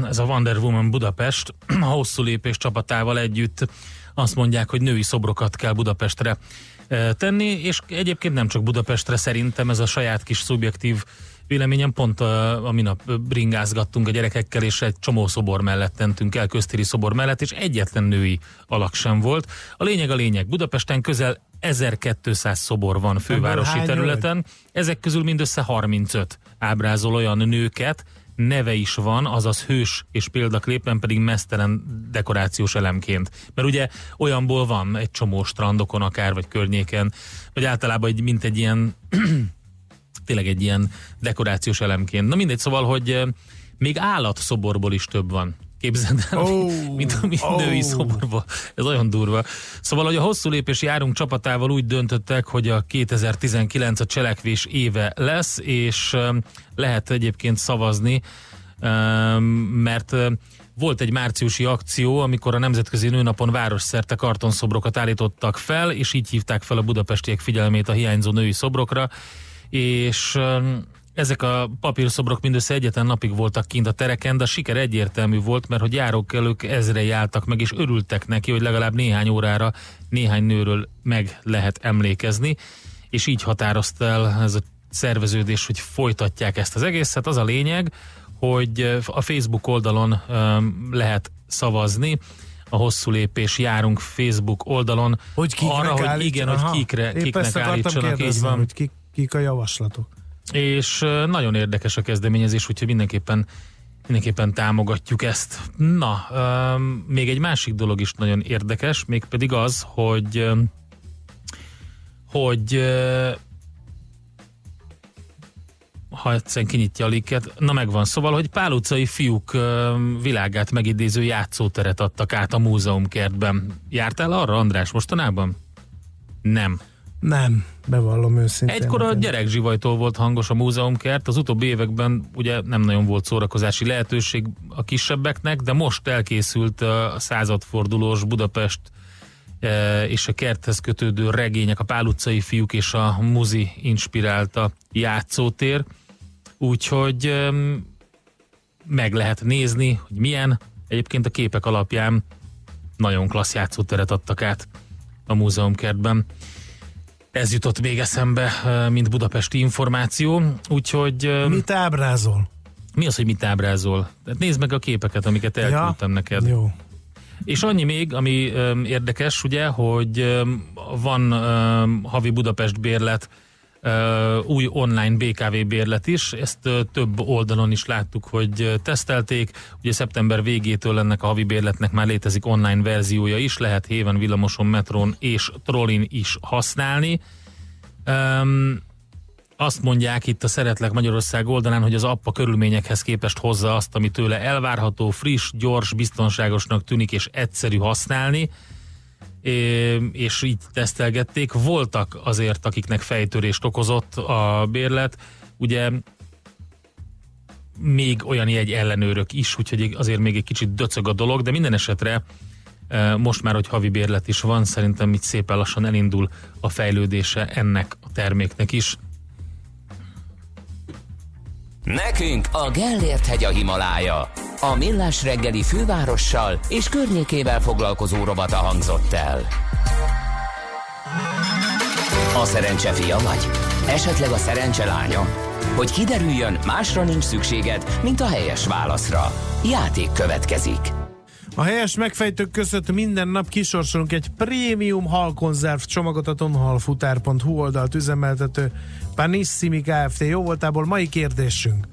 Ez a Wonder Woman Budapest a hosszú lépés csapatával együtt azt mondják, hogy női szobrokat kell Budapestre tenni, és egyébként nem csak Budapestre szerintem ez a saját kis szubjektív véleményem pont a, a minap bringázgattunk a gyerekekkel, és egy csomó szobor mellett tentünk el, köztéri szobor mellett, és egyetlen női alak sem volt. A lényeg a lényeg. Budapesten közel 1200 szobor van fővárosi területen, ezek közül mindössze 35 ábrázol olyan nőket, neve is van, azaz hős és példaképpen pedig mesztelen dekorációs elemként. Mert ugye olyanból van egy csomó strandokon akár, vagy környéken, vagy általában egy, mint egy ilyen tényleg egy ilyen dekorációs elemként. Na mindegy, szóval, hogy még állatszoborból is több van. Képzeld el, Oh, mint a mi oh. női szoborból. Ez olyan durva. Szóval, hogy a hosszú lépés járunk csapatával úgy döntöttek, hogy a 2019 a cselekvés éve lesz, és eh, lehet egyébként szavazni, eh, mert eh, volt egy márciusi akció, amikor a Nemzetközi Nőnapon városszerte kartonszobrokat állítottak fel, és így hívták fel a budapestiek figyelmét a hiányzó női szobrokra, és ezek a papírszobrok mindössze egyetlen napig voltak kint a tereken, de a siker egyértelmű volt, mert hogy járókelők ezre jártak meg, és örültek neki, hogy legalább néhány órára néhány nőről meg lehet emlékezni, és így határozta el ez a szerveződés, hogy folytatják ezt az egészet. Az a lényeg, hogy a Facebook oldalon lehet szavazni, a hosszú lépés járunk Facebook oldalon Hogy arra, hogy igen, Aha. hogy kikre, Épp ezt kiknek akartam állítsanak, így kérdezni, van. hogy kik, kik a javaslatok. És nagyon érdekes a kezdeményezés, úgyhogy mindenképpen mindenképpen támogatjuk ezt. Na, öm, még egy másik dolog is nagyon érdekes, mégpedig az, hogy hogy ha egyszerűen kinyitja a linket, na megvan. Szóval, hogy Pál utcai fiúk világát megidéző játszóteret adtak át a múzeumkertben. Jártál arra, András, mostanában? Nem. Nem, bevallom őszintén. Egykor a nekem. gyerekzsivajtól volt hangos a múzeumkert, az utóbbi években ugye nem nagyon volt szórakozási lehetőség a kisebbeknek, de most elkészült a századfordulós Budapest és a kerthez kötődő regények, a Pál utcai fiúk és a muzi inspirálta játszótér, úgyhogy meg lehet nézni, hogy milyen. Egyébként a képek alapján nagyon klassz játszóteret adtak át a múzeumkertben. Ez jutott még eszembe, mint budapesti információ, úgyhogy Mit ábrázol? mi az, hogy mit ábrázol? Tehát nézd meg a képeket, amiket elküldtem neked. Jó. És annyi még, ami érdekes, ugye, hogy van havi Budapest bérlet, új online BKV bérlet is, ezt több oldalon is láttuk, hogy tesztelték. Ugye szeptember végétől ennek a havi bérletnek már létezik online verziója is, lehet héven, villamoson, metrón és trollin is használni. Öm, azt mondják itt a Szeretlek Magyarország oldalán, hogy az app a körülményekhez képest hozza azt, ami tőle elvárható, friss, gyors, biztonságosnak tűnik és egyszerű használni, és így tesztelgették. Voltak azért, akiknek fejtörést okozott a bérlet, ugye még olyan jegy ellenőrök is, úgyhogy azért még egy kicsit döcög a dolog, de minden esetre e, most már, hogy havi bérlet is van, szerintem itt szépen lassan elindul a fejlődése ennek a terméknek is. Nekünk a Gellért hegy a Himalája. A Millás reggeli fővárossal és környékével foglalkozó robata hangzott el. A szerencse fia vagy? Esetleg a szerencse lánya? Hogy kiderüljön, másra nincs szükséged, mint a helyes válaszra. Játék következik. A helyes megfejtők között minden nap kisorsolunk egy prémium halkonzerv csomagot a tonhalfutár.hu oldalt üzemeltető Panissimi Kft. Jó voltából mai kérdésünk.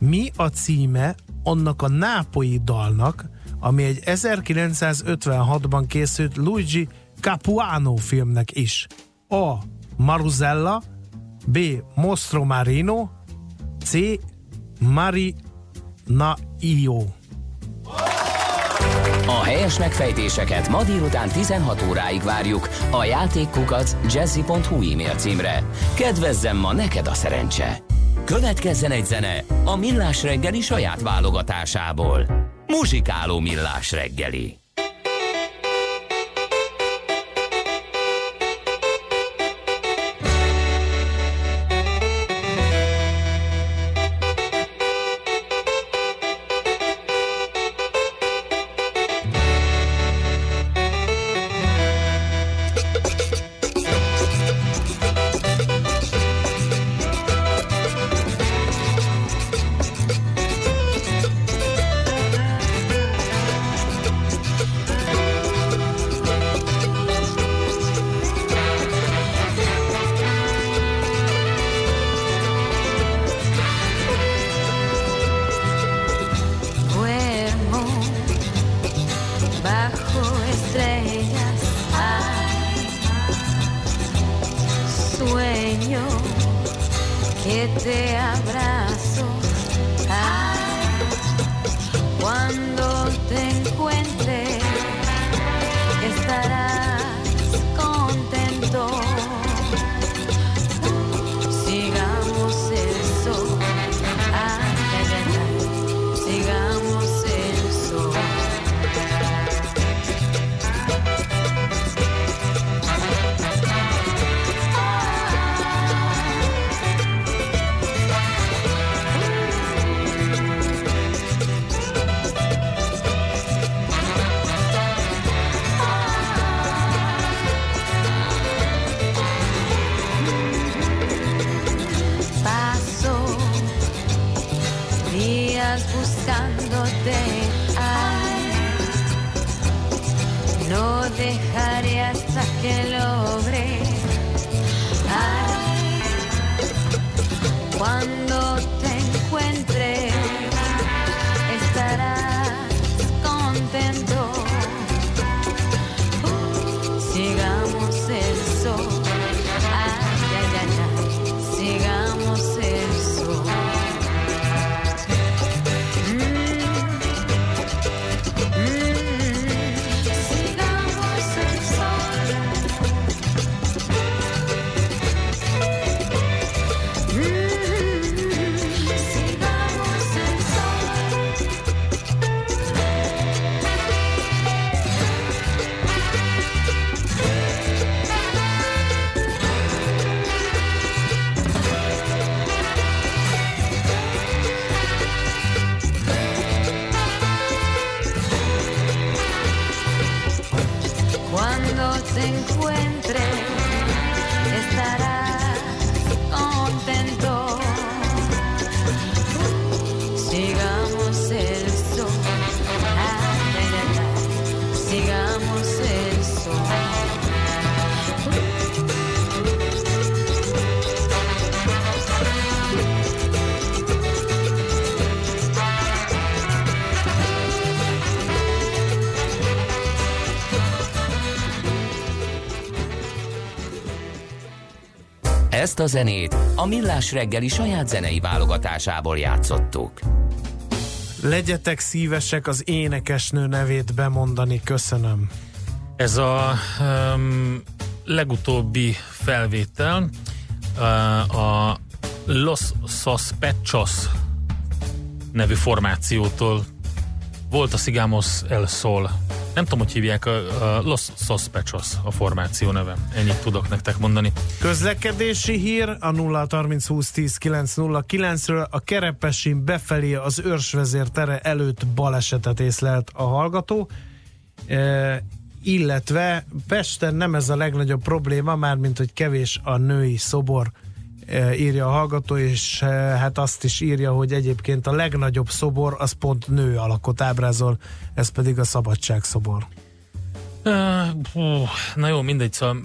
Mi a címe annak a nápoi dalnak, ami egy 1956-ban készült Luigi Capuano filmnek is? A. Maruzella B. Mostro Marino C. Marina Io A helyes megfejtéseket ma délután 16 óráig várjuk a játékkukac jazzy.hu e-mail címre. Kedvezzem ma neked a szerencse! Következzen egy zene a Millás reggeli saját válogatásából. Muzsikáló Millás reggeli. Ezt a zenét a Millás reggeli saját zenei válogatásából játszottuk. Legyetek szívesek az énekesnő nevét bemondani, köszönöm. Ez a um, legutóbbi felvétel uh, a Los Sospechos nevű formációtól volt a Sigamos El Sol. Nem tudom, hogy hívják a, a Los Sospechos a formáció neve. Ennyit tudok nektek mondani. Közlekedési hír a 0 30 20 10 909 ről a Kerepesin befelé az őrsvezér tere előtt balesetet észlelt a hallgató. E, illetve Pesten nem ez a legnagyobb probléma, mármint hogy kevés a női szobor, írja a hallgató, és e, hát azt is írja, hogy egyébként a legnagyobb szobor az pont nő alakot ábrázol, ez pedig a szabadság szobor. Na jó, mindegy, szóval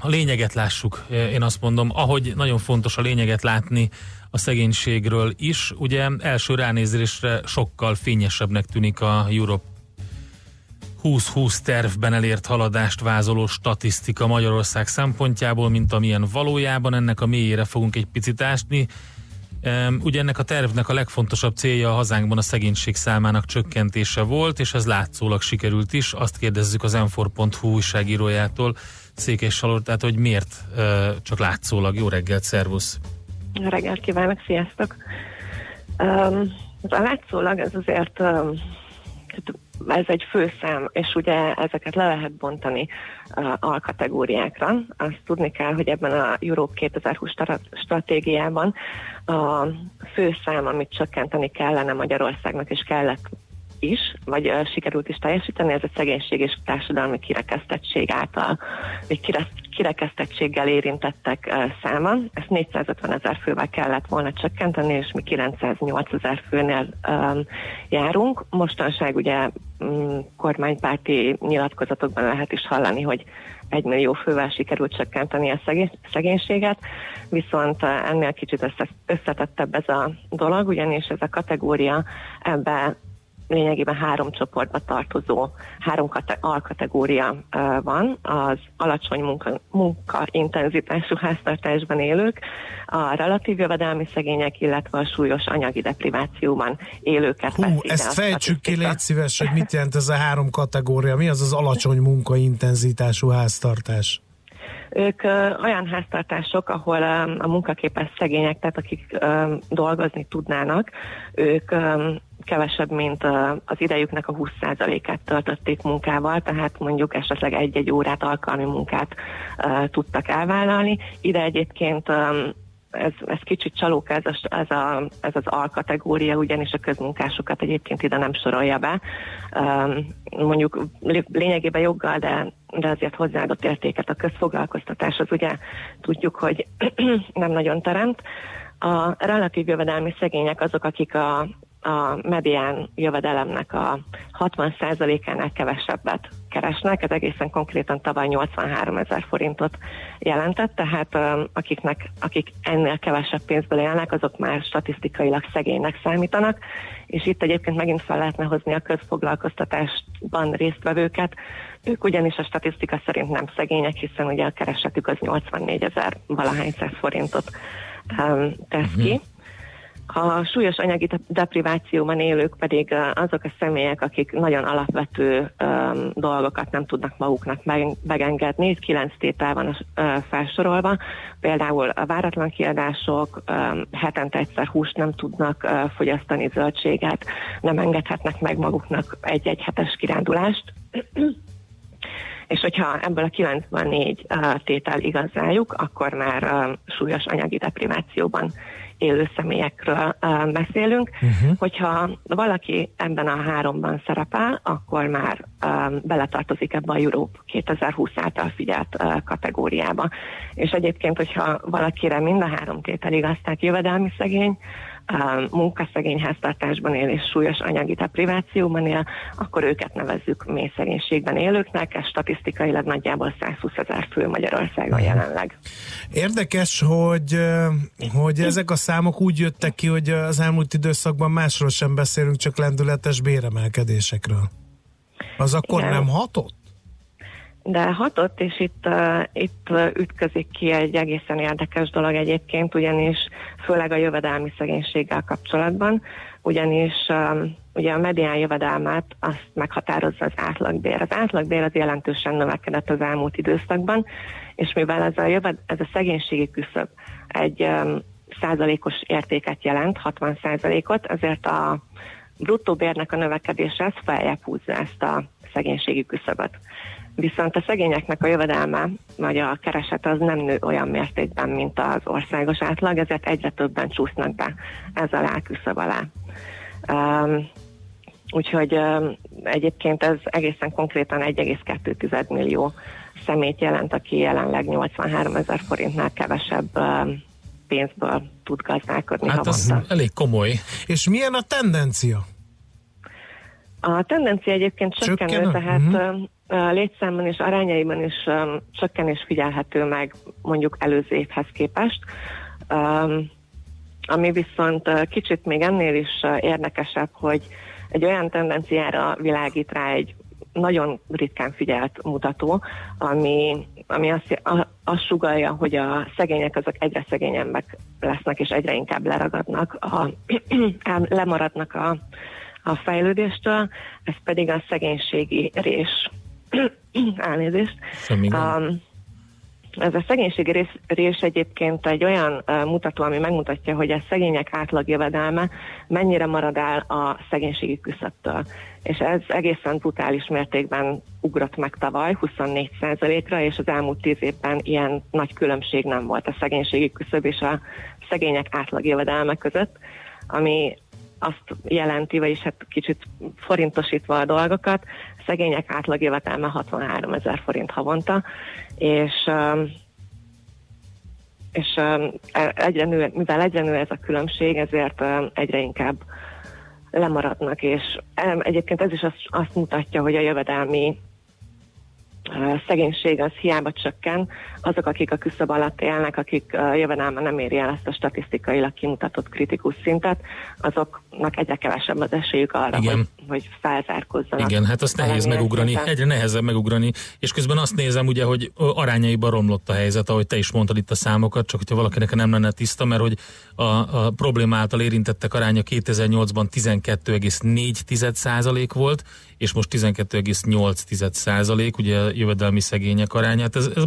a lényeget lássuk, én azt mondom, ahogy nagyon fontos a lényeget látni a szegénységről is, ugye első ránézésre sokkal fényesebbnek tűnik a Europe 2020 tervben elért haladást vázoló statisztika Magyarország szempontjából, mint amilyen valójában ennek a mélyére fogunk egy picit ásni. Ugye ennek a tervnek a legfontosabb célja a hazánkban a szegénység számának csökkentése volt, és ez látszólag sikerült is. Azt kérdezzük az m4.hu újságírójától, Székés Salortát, hogy miért csak látszólag. Jó reggelt, szervusz! Jó reggelt kívánok, sziasztok! Um, a látszólag ez azért um, ez egy főszám, és ugye ezeket le lehet bontani uh, alkategóriákra. Azt tudni kell, hogy ebben a Europe 2020 strat- stratégiában a főszám, amit csökkenteni kellene Magyarországnak, és kellett is, vagy uh, sikerült is teljesíteni, ez a szegénység és társadalmi kirekesztettség által, vagy kirekesztettséggel érintettek száma. Ezt 450 ezer fővel kellett volna csökkenteni, és mi 908 ezer főnél járunk. Mostanság ugye um, kormánypárti nyilatkozatokban lehet is hallani, hogy egy millió fővel sikerült csökkenteni a szegé- szegénységet, viszont ennél kicsit össze- összetettebb ez a dolog, ugyanis ez a kategória ebbe lényegében három csoportba tartozó, három kate- alkategória ö, van, az alacsony munka, munkaintenzitású háztartásban élők, a relatív jövedelmi szegények, illetve a súlyos anyagi deprivációban élőket Hú, ezt fejtsük ki, légy szíves, hogy mit jelent ez a három kategória. Mi az az alacsony munkaintenzitású háztartás? Ők olyan háztartások, ahol a munkaképes szegények, tehát akik dolgozni tudnának, ők kevesebb, mint az idejüknek a 20%-át töltötték munkával, tehát mondjuk esetleg egy-egy órát alkalmi munkát tudtak elvállalni. Ide egyébként ez, ez kicsit csalók ez, a, ez, az alkategória, ugyanis a közmunkásokat egyébként ide nem sorolja be. Mondjuk lé- lényegében joggal, de, de azért hozzáadott értéket a közfoglalkoztatás, az ugye tudjuk, hogy nem nagyon teremt. A relatív jövedelmi szegények azok, akik a, a medián jövedelemnek a 60%-ánál kevesebbet keresnek, ez egészen konkrétan tavaly 83 ezer forintot jelentett, tehát akiknek, akik ennél kevesebb pénzből élnek, azok már statisztikailag szegénynek számítanak, és itt egyébként megint fel lehetne hozni a közfoglalkoztatásban résztvevőket, ők ugyanis a statisztika szerint nem szegények, hiszen ugye a keresetük az 84 ezer valahány száz forintot tesz ki. A súlyos anyagi de- deprivációban élők pedig azok a személyek, akik nagyon alapvető um, dolgokat nem tudnak maguknak meg, megengedni. Itt kilenc tétel van uh, felsorolva, például a váratlan kiadások, um, hetente egyszer húst nem tudnak uh, fogyasztani, zöldséget, nem engedhetnek meg maguknak egy-egy hetes kirándulást. És hogyha ebből a 94 uh, tétel igaz akkor már uh, súlyos anyagi deprivációban élő személyekről beszélünk. Uh-huh. Hogyha valaki ebben a háromban szerepel, akkor már beletartozik ebbe a Europe 2020 által figyelt kategóriába. És egyébként, hogyha valakire mind a három tétel igaz, tehát jövedelmi szegény, munkaszegény háztartásban él és súlyos anyagi deprivációban él, akkor őket nevezzük mély szegénységben élőknek, ez statisztikailag nagyjából 120 ezer fő Magyarországon jelenleg. Érdekes, hogy, hogy ezek a számok úgy jöttek ki, hogy az elmúlt időszakban másról sem beszélünk, csak lendületes béremelkedésekről. Az akkor Igen. nem hatott? De hatott, és itt, uh, itt ütközik ki egy egészen érdekes dolog egyébként, ugyanis főleg a jövedelmi szegénységgel kapcsolatban, ugyanis um, ugye a medián jövedelmet azt meghatározza az átlagbér. Az átlagbér az jelentősen növekedett az elmúlt időszakban, és mivel ez a, jöved, ez a szegénységi küszöb egy um, százalékos értéket jelent, 60 százalékot, ezért a bruttó bérnek a növekedése ez feljebb húzza ezt a szegénységi küszöböt. Viszont a szegényeknek a jövedelme, vagy a kereset az nem nő olyan mértékben, mint az országos átlag, ezért egyre többen csúsznak be ez alá, küszöb alá. Um, úgyhogy um, egyébként ez egészen konkrétan 1,2 millió szemét jelent, aki jelenleg 83 ezer forintnál kevesebb um, pénzből tud gazdálkodni Hát havonta. elég komoly. És milyen a tendencia? A tendencia egyébként csökkenő, Csökkenő? tehát Mhm. Létszámban és arányaiban is um, csökkenés figyelhető meg mondjuk előző évhez képest. Um, ami viszont uh, kicsit még ennél is uh, érdekesebb, hogy egy olyan tendenciára világít rá egy nagyon ritkán figyelt mutató, ami, ami azt, a, azt sugalja, hogy a szegények azok egyre szegényebbek lesznek, és egyre inkább leragadnak, a, lemaradnak a, a fejlődéstől, ez pedig a szegénységi rés. Elnézést. Semmi gond. Um, ez a szegénységi rész, rés egyébként egy olyan uh, mutató, ami megmutatja, hogy a szegények átlagjövedelme mennyire marad el a szegénységi küszöbtől. És ez egészen brutális mértékben ugrott meg tavaly, 24%-ra, és az elmúlt 10 évben ilyen nagy különbség nem volt a szegénységi küszöb és a szegények átlagjövedelme között, ami azt jelenti, vagyis hát kicsit forintosítva a dolgokat, szegények átlagjövetelme 63 ezer forint havonta, és um, és um, egyre nő, mivel egyre nő ez a különbség, ezért um, egyre inkább lemaradnak, és egyébként ez is azt, azt mutatja, hogy a jövedelmi uh, szegénység az hiába csökken, azok, akik a küszöb alatt élnek, akik uh, jövedelme nem éri el ezt a statisztikailag kimutatott kritikus szintet, azoknak egyre kevesebb az esélyük arra, Igen. hogy, hogy felzárkozzanak. Igen, hát azt nehéz megugrani, szinten. egyre nehezebb megugrani, és közben azt nézem ugye, hogy arányaiban romlott a helyzet, ahogy te is mondtad itt a számokat, csak hogyha valakinek nem lenne tiszta, mert hogy a, a probléma által érintettek aránya 2008-ban 12,4 százalék volt, és most 12,8 százalék, ugye a jövedelmi szegények arányát, ez, ez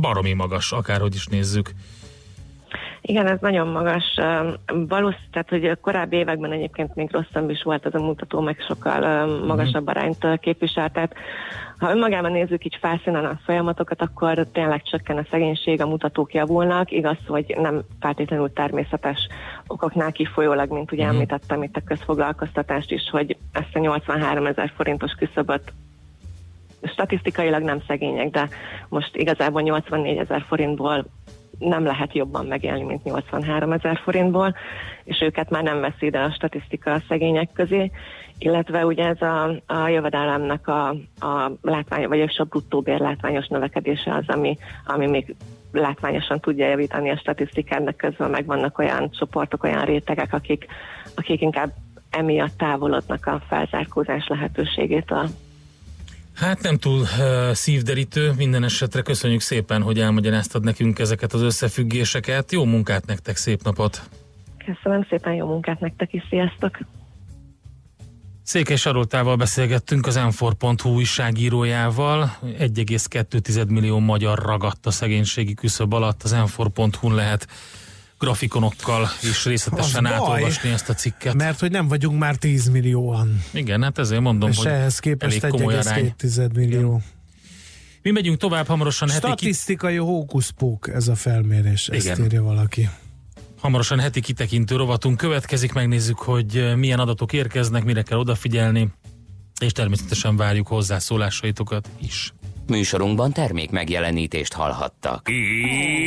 baromi magas, akárhogy is nézzük. Igen, ez nagyon magas. Valószínű, tehát, hogy korábbi években egyébként még rosszabb is volt az a mutató, meg sokkal ö, magasabb arányt képviselt. Tehát, ha önmagában nézzük így felszínen a folyamatokat, akkor tényleg csökken a szegénység, a mutatók javulnak. Igaz, hogy nem feltétlenül természetes okoknál kifolyólag, mint ugye Mhm. említettem itt a közfoglalkoztatást is, hogy ezt a 83 ezer forintos küszöböt statisztikailag nem szegények, de most igazából 84 ezer forintból nem lehet jobban megélni, mint 83 ezer forintból, és őket már nem veszi ide a statisztika a szegények közé, illetve ugye ez a, a jövedelemnek a, a látvány, vagy a bruttó látványos növekedése az, ami, ami még látványosan tudja javítani a statisztikát, de közben meg vannak olyan csoportok, olyan rétegek, akik, akik inkább emiatt távolodnak a felzárkózás lehetőségétől. Hát nem túl uh, szívderítő, minden esetre köszönjük szépen, hogy elmagyaráztad nekünk ezeket az összefüggéseket. Jó munkát nektek, szép napot! Köszönöm szépen, jó munkát nektek is, sziasztok! Székely Saroltával beszélgettünk az m újságírójával. 1,2 millió magyar ragadt a szegénységi küszöb alatt. Az m lehet grafikonokkal is részletesen baj, átolvasni ezt a cikket. Mert hogy nem vagyunk már 10 millióan. Igen, hát ezért mondom, és hogy ehhez képest elég komoly arány. 1,2 millió. Mi megyünk tovább hamarosan heti, Statisztikai hókuszpók ez a felmérés, ezt Igen. írja valaki. hamarosan heti kitekintő rovatunk következik, megnézzük, hogy eh, milyen adatok érkeznek, mire kell odafigyelni, és természetesen várjuk hozzászólásaitokat is. Műsorunkban termék megjelenítést hallhattak.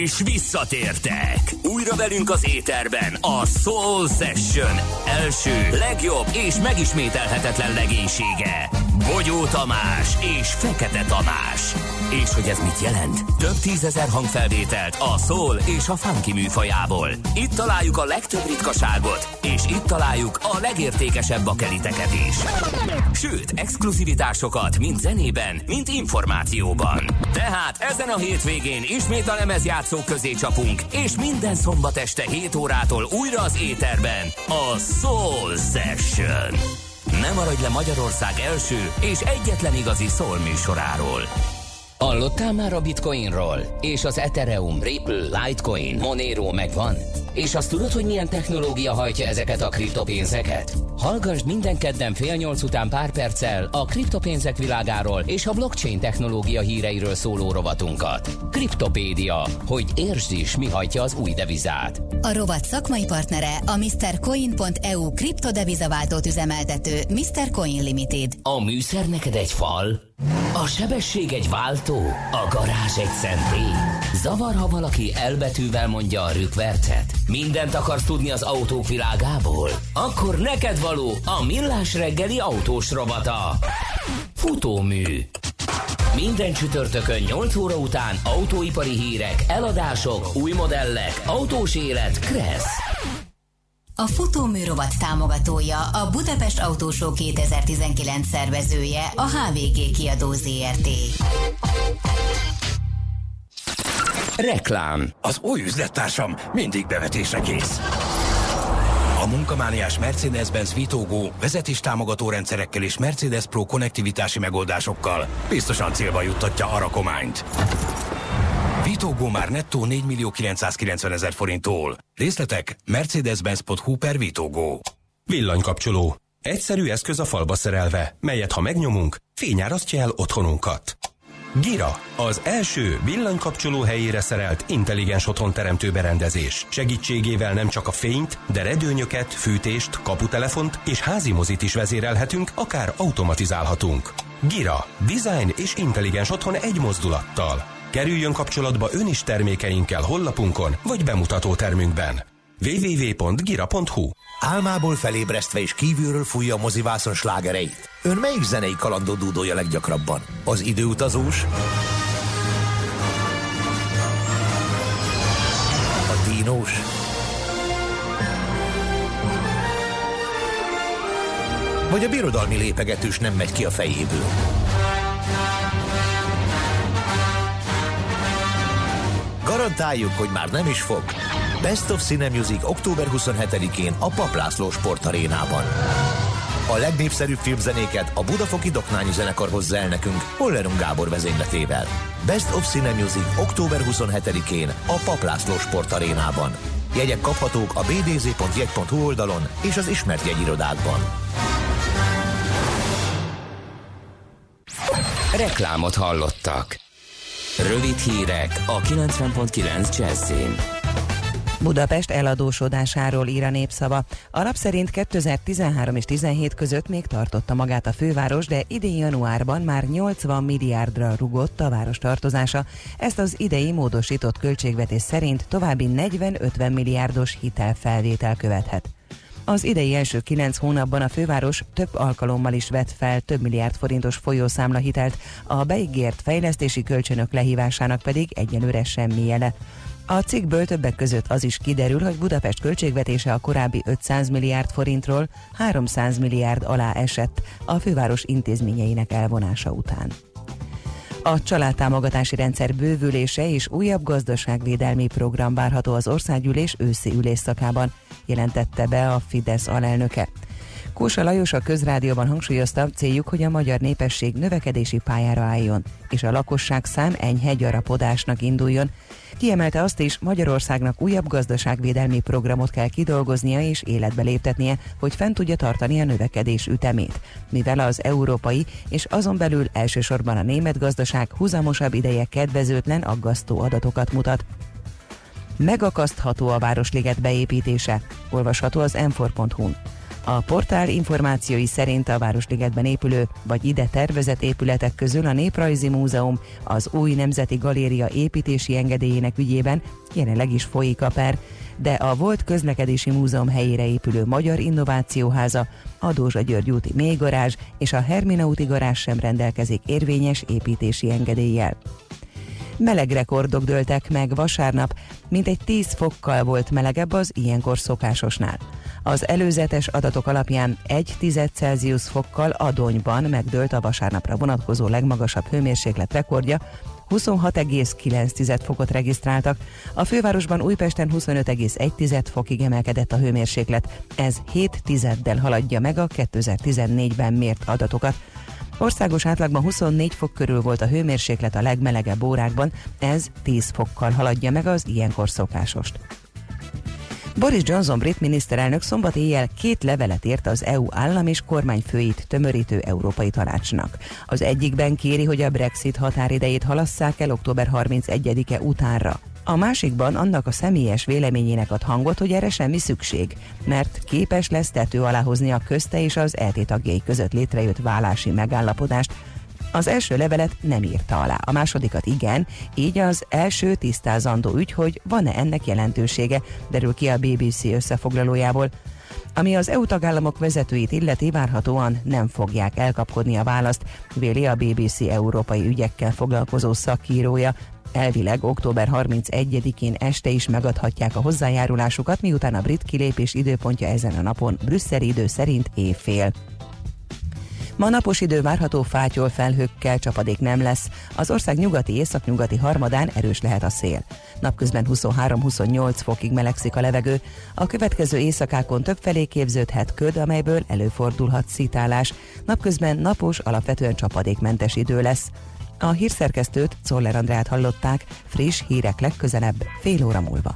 És visszatértek! Újra velünk az éterben a Soul Session első, legjobb és megismételhetetlen legénysége. Bogyó Tamás és Fekete Tamás. És hogy ez mit jelent? Több tízezer hangfelvételt a soul és a funky műfajából. Itt találjuk a legtöbb ritkaságot, és itt találjuk a legértékesebb bakeliteket is. Sőt, exkluzivitásokat mind zenében, mind információban. Tehát ezen a hétvégén ismét a lemezjátszók közé csapunk, és minden szombat este 7 órától újra az éterben a Soul Session. Ne maradj le Magyarország első és egyetlen igazi soul műsoráról. Hallottál már a Bitcoinról? És az Ethereum, Ripple, Litecoin, Monero megvan? És azt tudod, hogy milyen technológia hajtja ezeket a kriptopénzeket? Hallgass minden kedden fél nyolc után pár perccel a kriptopénzek világáról és a blockchain technológia híreiről szóló rovatunkat. Kriptopédia, hogy értsd is, mi hajtja az új devizát. A rovat szakmai partnere a MrCoin.eu kriptodevizaváltót üzemeltető Mr. Coin Limited. A műszer neked egy fal? A sebesség egy váltó? A garázs egy szentély? Zavar, ha valaki elbetűvel mondja a rükvercet? Mindent akarsz tudni az autók világából? Akkor neked való a millás reggeli autós rovata. Futómű. Minden csütörtökön 8 óra után autóipari hírek, eladások, új modellek, autós élet, kressz. A futómű rovat támogatója a Budapest Autósó 2019 szervezője a HVG kiadó ZRT. Reklám. Az új üzlettársam mindig bevetésre kész. A munkamániás Mercedes-Benz Vitogó vezetés támogató rendszerekkel és Mercedes Pro konnektivitási megoldásokkal biztosan célba juttatja a rakományt. Vitogó már nettó 4 millió 990 ezer forinttól. Részletek mercedes-benz.hu per Vitogó. Villanykapcsoló. Egyszerű eszköz a falba szerelve, melyet ha megnyomunk, fényárasztja el otthonunkat. Gira, az első villanykapcsoló helyére szerelt intelligens otthonteremtő berendezés. Segítségével nem csak a fényt, de redőnyöket, fűtést, kaputelefont és házi mozit is vezérelhetünk, akár automatizálhatunk. Gira, design és intelligens otthon egy mozdulattal. Kerüljön kapcsolatba ön is termékeinkkel hollapunkon vagy bemutató termünkben. www.gira.hu Álmából felébresztve és kívülről fújja a mozivászon slágereit. Ön melyik zenei kalandó dúdolja leggyakrabban? Az időutazós? A dínós? Vagy a birodalmi lépegetős nem megy ki a fejéből? Garantáljuk, hogy már nem is fog. Best of Cine Music október 27-én a Paplászló Sportarénában. A legnépszerűbb filmzenéket a Budafoki Doknányi Zenekar hozza el nekünk Hollerung Gábor vezényletével. Best of Cine Music október 27-én a Paplászló Sportarénában. Jegyek kaphatók a bdz.jegy.hu oldalon és az ismert jegyirodákban. Reklámot hallottak. Rövid hírek a 90.9 Jazzin. Budapest eladósodásáról ír a népszava. Alap szerint 2013 és 17 között még tartotta magát a főváros, de idén januárban már 80 milliárdra rugott a város tartozása. Ezt az idei módosított költségvetés szerint további 40-50 milliárdos hitelfelvétel követhet. Az idei első kilenc hónapban a főváros több alkalommal is vett fel több milliárd forintos folyószámla hitelt, a beígért fejlesztési kölcsönök lehívásának pedig egyelőre semmi jele. A cikkből többek között az is kiderül, hogy Budapest költségvetése a korábbi 500 milliárd forintról 300 milliárd alá esett a főváros intézményeinek elvonása után. A családtámogatási rendszer bővülése és újabb gazdaságvédelmi program várható az országgyűlés őszi ülésszakában, jelentette be a Fidesz alelnöke. Kósa Lajos a közrádióban hangsúlyozta, céljuk, hogy a magyar népesség növekedési pályára álljon, és a lakosság szám enyhe gyarapodásnak induljon. Kiemelte azt is, Magyarországnak újabb gazdaságvédelmi programot kell kidolgoznia és életbe léptetnie, hogy fent tudja tartani a növekedés ütemét. Mivel az európai és azon belül elsősorban a német gazdaság húzamosabb ideje kedvezőtlen, aggasztó adatokat mutat. Megakasztható a Városliget beépítése, olvasható az m a portál információi szerint a Városligetben épülő vagy ide tervezett épületek közül a Néprajzi Múzeum az új Nemzeti Galéria építési engedélyének ügyében jelenleg is folyik a per, de a volt közlekedési múzeum helyére épülő Magyar Innovációháza, a Dózsa György úti mélygarázs és a Hermina úti garázs sem rendelkezik érvényes építési engedéllyel. Meleg rekordok dőltek meg vasárnap, mintegy 10 fokkal volt melegebb az ilyenkor szokásosnál. Az előzetes adatok alapján 1 10 Celsius fokkal Adonyban megdőlt a vasárnapra vonatkozó legmagasabb hőmérséklet rekordja, 26,9 fokot regisztráltak. A fővárosban Újpesten 25,1 fokig emelkedett a hőmérséklet. Ez 7 tizeddel haladja meg a 2014-ben mért adatokat. Országos átlagban 24 fok körül volt a hőmérséklet a legmelegebb órákban, ez 10 fokkal haladja meg az ilyenkor szokásost. Boris Johnson brit miniszterelnök szombat éjjel két levelet írt az EU állam és kormányfőit tömörítő Európai Tanácsnak. Az egyikben kéri, hogy a Brexit határidejét halasszák el október 31-e utánra. A másikban annak a személyes véleményének ad hangot, hogy erre semmi szükség, mert képes lesz tető alá hozni a közte és az ET tagjai között létrejött vállási megállapodást, az első levelet nem írta alá, a másodikat igen, így az első tisztázandó ügy, hogy van-e ennek jelentősége, derül ki a BBC összefoglalójából. Ami az EU tagállamok vezetőit illeti, várhatóan nem fogják elkapkodni a választ, véli a BBC európai ügyekkel foglalkozó szakírója, Elvileg október 31-én este is megadhatják a hozzájárulásukat, miután a brit kilépés időpontja ezen a napon brüsszeli idő szerint évfél. Ma napos idő várható fátyol felhőkkel, csapadék nem lesz. Az ország nyugati északnyugati harmadán erős lehet a szél. Napközben 23-28 fokig melegszik a levegő. A következő éjszakákon többfelé képződhet köd, amelyből előfordulhat szítálás. Napközben napos, alapvetően csapadékmentes idő lesz. A hírszerkesztőt, Czoller Andrát hallották, friss hírek legközelebb, fél óra múlva.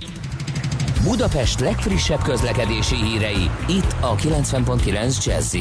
Budapest legfrissebb közlekedési hírei, itt a 90.9 jazz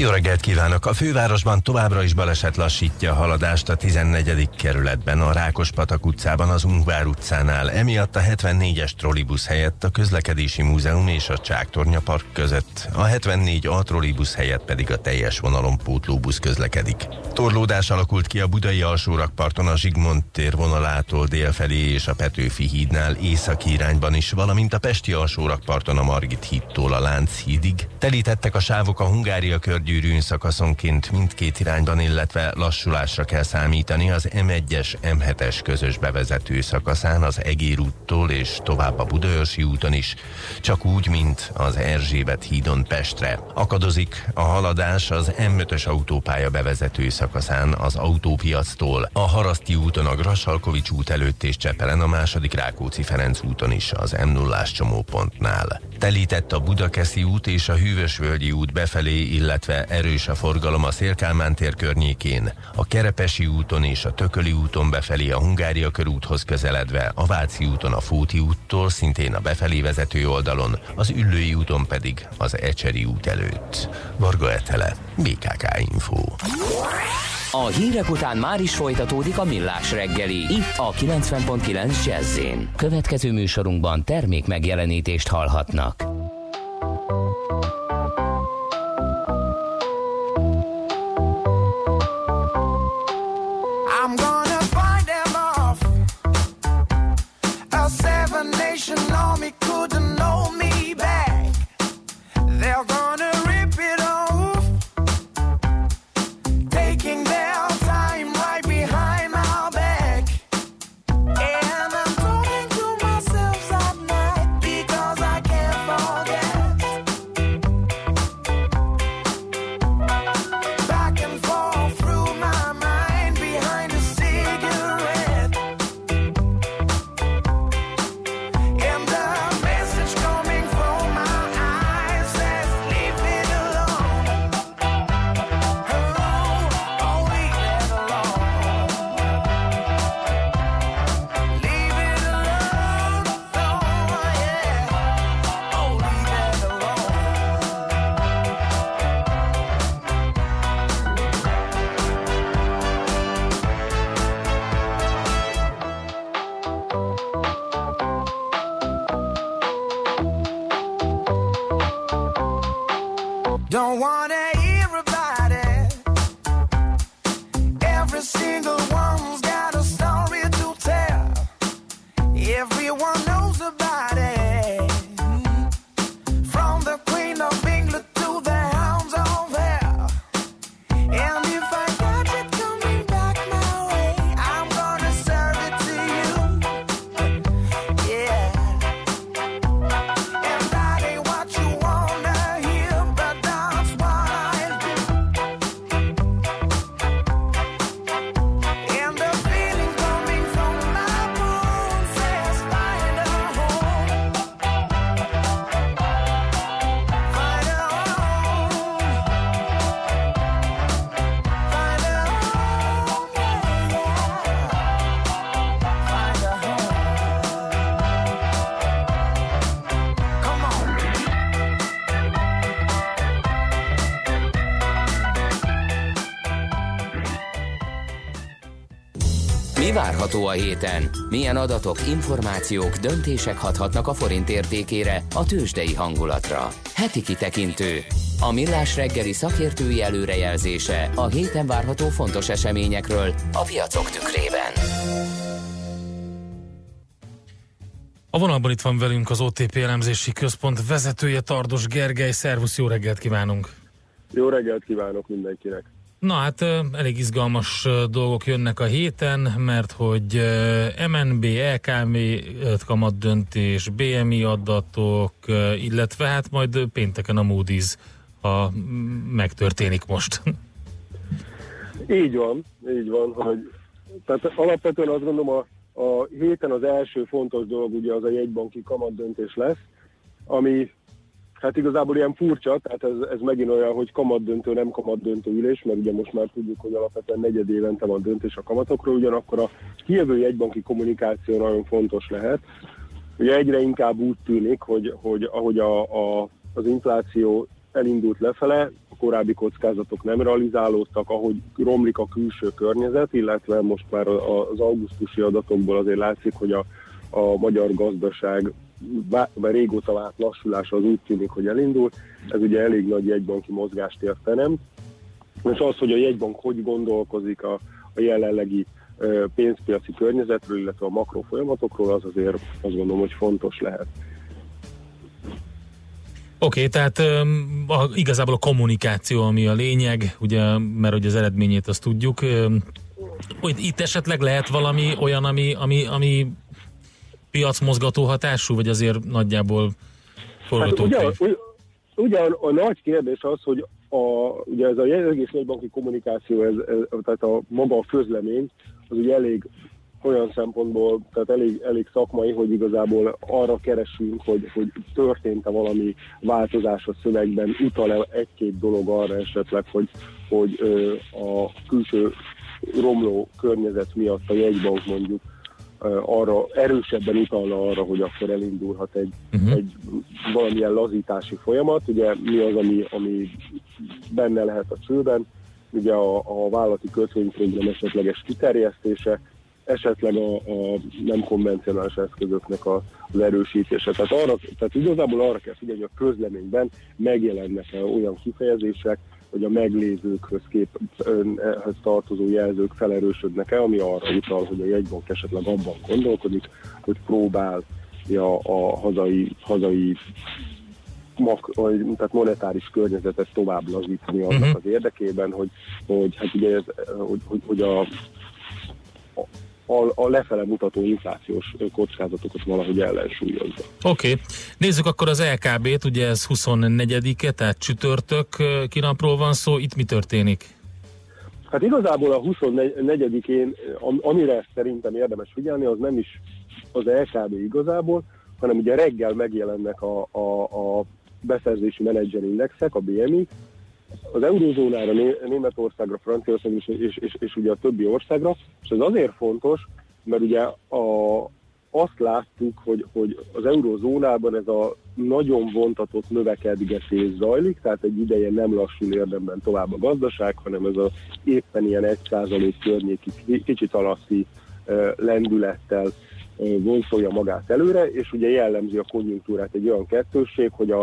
jó reggelt kívánok! A fővárosban továbbra is baleset lassítja a haladást a 14. kerületben, a Rákospatak utcában, az Ungvár utcánál. Emiatt a 74-es trollibusz helyett a Közlekedési Múzeum és a Csáktornya Park között, a 74 A trollibusz helyett pedig a teljes vonalon pótlóbusz közlekedik. Torlódás alakult ki a budai alsórakparton a Zsigmond tér vonalától délfelé és a Petőfi hídnál északi irányban is, valamint a Pesti alsórakparton a Margit hídtól a Lánchídig. Telítettek a sávok a Hungária körgy gyűrűn szakaszonként mindkét irányban, illetve lassulásra kell számítani az M1-es, M7-es közös bevezető szakaszán az Egér úttól és tovább a Budaörsi úton is, csak úgy, mint az Erzsébet hídon Pestre. Akadozik a haladás az M5-ös autópálya bevezető szakaszán az autópiactól, a Haraszti úton a Grassalkovics út előtt és Csepelen a második Rákóczi-Ferenc úton is az m 0 csomópontnál. Telített a Budakeszi út és a Hűvösvölgyi út befelé, illetve erős a forgalom a Szélkálmán tér környékén, a Kerepesi úton és a Tököli úton befelé a Hungária körúthoz közeledve, a Váci úton a Fóti úttól, szintén a befelé vezető oldalon, az Üllői úton pedig az Ecseri út előtt. Varga Etele, BKK Info. A hírek után már is folytatódik a millás reggeli. Itt a 90.9 jazz Következő műsorunkban termék megjelenítést hallhatnak. Várható a héten? Milyen adatok, információk, döntések hathatnak a forint értékére, a tőzsdei hangulatra? Heti kitekintő. A millás reggeli szakértői előrejelzése a héten várható fontos eseményekről a piacok tükrében. A vonalban itt van velünk az OTP elemzési központ vezetője Tardos Gergely. Szervusz, jó reggelt kívánunk! Jó reggelt kívánok mindenkinek! Na hát elég izgalmas dolgok jönnek a héten, mert hogy MNB, LKM ö, kamat döntés, BMI adatok, illetve hát majd pénteken a Moody's, ha megtörténik most. Így van, így van, hogy tehát alapvetően azt gondolom a, a héten az első fontos dolog ugye az a jegybanki kamatdöntés lesz, ami hát igazából ilyen furcsa, tehát ez, ez megint olyan, hogy kamatdöntő, nem kamatdöntő ülés, mert ugye most már tudjuk, hogy alapvetően negyed évente van döntés a kamatokról, ugyanakkor a kijövő jegybanki kommunikáció nagyon fontos lehet. Ugye egyre inkább úgy tűnik, hogy, hogy ahogy a, a, az infláció elindult lefele, a korábbi kockázatok nem realizálódtak, ahogy romlik a külső környezet, illetve most már az augusztusi adatokból azért látszik, hogy a, a magyar gazdaság vagy régóta várt lassulása az úgy tűnik, hogy elindul. Ez ugye elég nagy jegybanki mozgást értenem. És az, hogy a jegybank hogy gondolkozik a, a jelenlegi pénzpiaci környezetről, illetve a makro folyamatokról, az azért azt gondolom, hogy fontos lehet. Oké, tehát öm, a, igazából a kommunikáció, ami a lényeg, ugye, mert hogy az eredményét azt tudjuk. Hogy itt esetleg lehet valami olyan, ami, ami, ami piacmozgató hatású, vagy azért nagyjából Hát forgatókönyv? ugye, ugye, ugye a, nagy kérdés az, hogy a, ugye ez a egész jegybanki kommunikáció, ez, ez, tehát a maga a közlemény, az ugye elég olyan szempontból, tehát elég, elég szakmai, hogy igazából arra keresünk, hogy, hogy történt-e valami változás a szövegben, utal-e egy-két dolog arra esetleg, hogy, hogy ö, a külső romló környezet miatt a jegybank mondjuk arra erősebben utalna arra, hogy akkor elindulhat egy, uh-huh. egy valamilyen lazítási folyamat. Ugye mi az, ami, ami benne lehet a csőben, ugye a, a vállalati kötvényprogram esetleges kiterjesztése, esetleg a, a nem konvencionális eszközöknek a, az erősítése. Tehát, arra, tehát igazából arra kell figyelni, hogy a közleményben megjelennek-e olyan kifejezések, hogy a meglévőkhöz képhez tartozó jelzők felerősödnek-e, ami arra utal, hogy a jegybank esetleg abban gondolkodik, hogy próbál ja, a hazai, hazai mak, tehát monetáris környezetet tovább lazítani annak Mhm. az érdekében, hogy, hogy hát ugye ez, hogy, hogy, hogy a, a, a lefele mutató inflációs kockázatokat valahogy ellensúlyozza. Oké, okay. nézzük akkor az LKB-t, ugye ez 24-e, tehát csütörtök kinapról van szó, itt mi történik? Hát igazából a 24-én, am- amire szerintem érdemes figyelni, az nem is az LKB igazából, hanem ugye reggel megjelennek a, a, a beszerzési menedzserindexek, a BMI, az eurózónára, Né- Németországra, Franciaországra és, és, és, és ugye a többi országra, és ez azért fontos, mert ugye a, azt láttuk, hogy, hogy az eurózónában ez a nagyon vontatott növekedgetés zajlik, tehát egy ideje nem lassul érdemben tovább a gazdaság, hanem ez az éppen ilyen 1% környéki ki- kicsit alatti lendülettel vonszolja magát előre, és ugye jellemzi a konjunktúrát egy olyan kettősség, hogy a,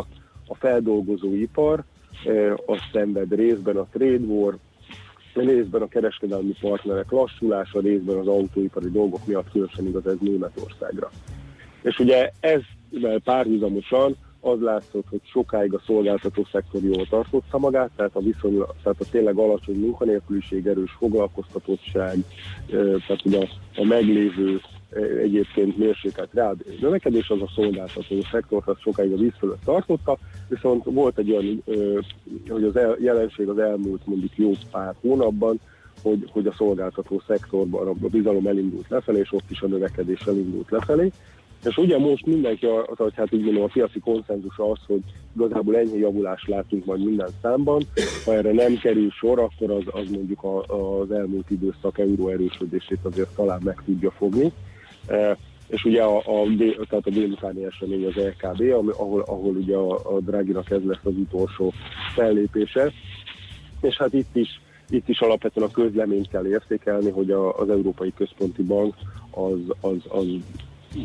a feldolgozóipar eh, az szenved részben a trade war, részben a kereskedelmi partnerek lassulása, részben az autóipari dolgok miatt különösen igaz ez Németországra. És ugye ezzel párhuzamosan az látszott, hogy sokáig a szolgáltató szektor jól tartotta magát, tehát a viszony, tehát a tényleg alacsony munkanélküliség, erős foglalkoztatottság, tehát ugye a, a meglévő egyébként mérsékelt reálbéri növekedés, az a szolgáltató szektor, az sokáig a víz fölött tartotta, viszont volt egy olyan, hogy az el, jelenség az elmúlt mondjuk jó pár hónapban, hogy, hogy a szolgáltató szektorban a bizalom elindult lefelé, és ott is a növekedés elindult lefelé. És ugye most mindenki, az, hogy hát így mondom, a piaci konszenzus az, hogy igazából ennyi javulást látunk majd minden számban. Ha erre nem kerül sor, akkor az, az mondjuk a, az elmúlt időszak euró erősödését azért talán meg tudja fogni. E, és ugye a, a, tehát a délutáni esemény az LKB, ami, ahol, ahol ugye a, a Draginak ez lesz az utolsó fellépése. És hát itt is, itt is alapvetően a közleményt kell értékelni, hogy a, az Európai Központi Bank az, az, az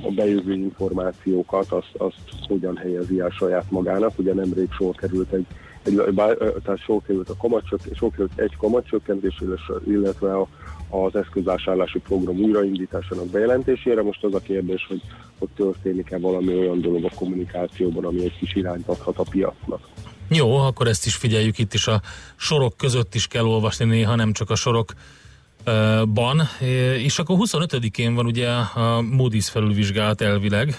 a bejövő információkat, azt, azt hogyan helyezi el saját magának. Ugye nemrég sor került egy, egy bá- tehát sor került a kamatcsök, sor került egy kamatcsökkentés, illetve a, az eszközvásárlási program újraindításának bejelentésére. Most az a kérdés, hogy ott történik-e valami olyan dolog a kommunikációban, ami egy kis irányt adhat a piacnak. Jó, akkor ezt is figyeljük, itt is a sorok között is kell olvasni néha, nem csak a sorok ban. És akkor 25-én van ugye a Moody's felülvizsgálat elvileg.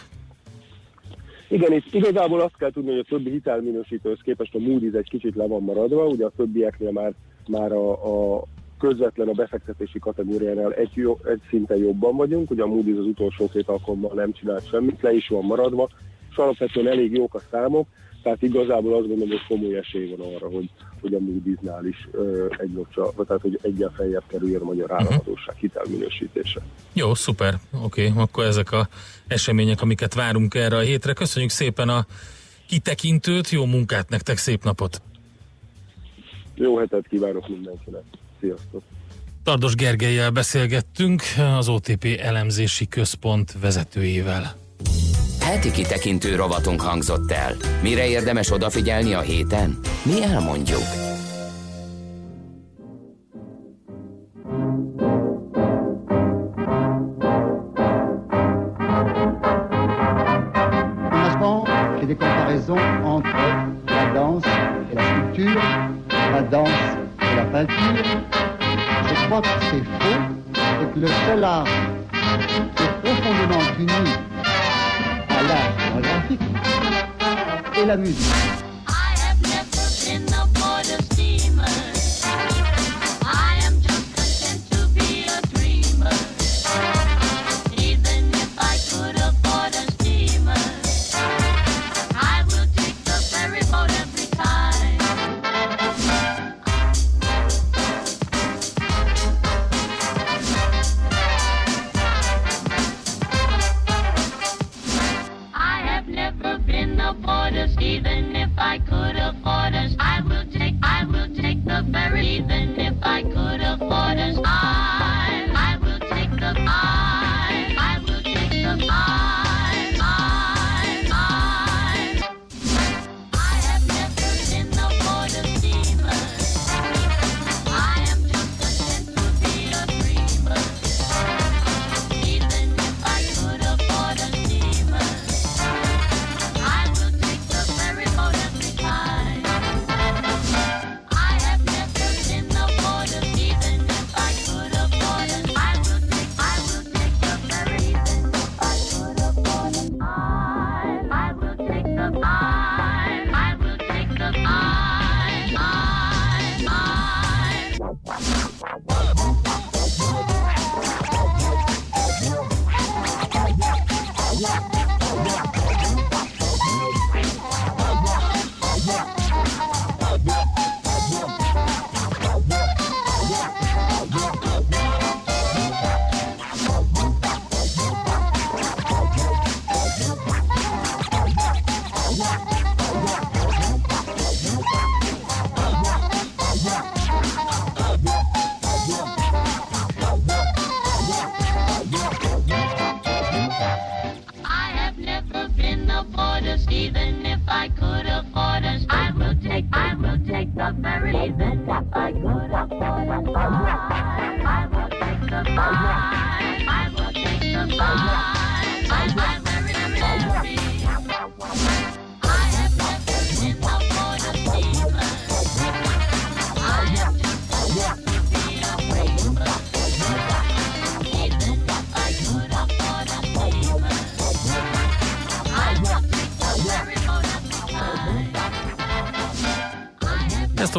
Igen, itt igazából azt kell tudni, hogy a többi hitelminősítőhöz képest a Moody's egy kicsit le van maradva, ugye a többieknél már, már a, a közvetlen a befektetési kategóriánál egy, jó, egy szinten jobban vagyunk, ugye a Moody's az utolsó két alkalommal nem csinált semmit, le is van maradva, és alapvetően elég jók a számok, tehát igazából azt gondolom, hogy komoly esély van arra, hogy, hogy a Moody's-nál is ö, egy vagy tehát hogy egyen feljebb kerüljön a magyar államadóság hitelminősítése. Jó, szuper. Oké, okay, akkor ezek a események, amiket várunk erre a hétre. Köszönjük szépen a kitekintőt, jó munkát nektek, szép napot! Jó hetet kívánok mindenkinek! Sziasztok! Tardos Gergelyel beszélgettünk, az OTP elemzési központ vezetőjével. Heti kitekintő rovatunk hangzott el. Mire érdemes odafigyelni a héten? Mi elmondjuk. Des comparaisons entre sculpture, la danse la peinture. Je crois que c'est faux et que le seul art qui est profondément uni à l'art photographique est la musique.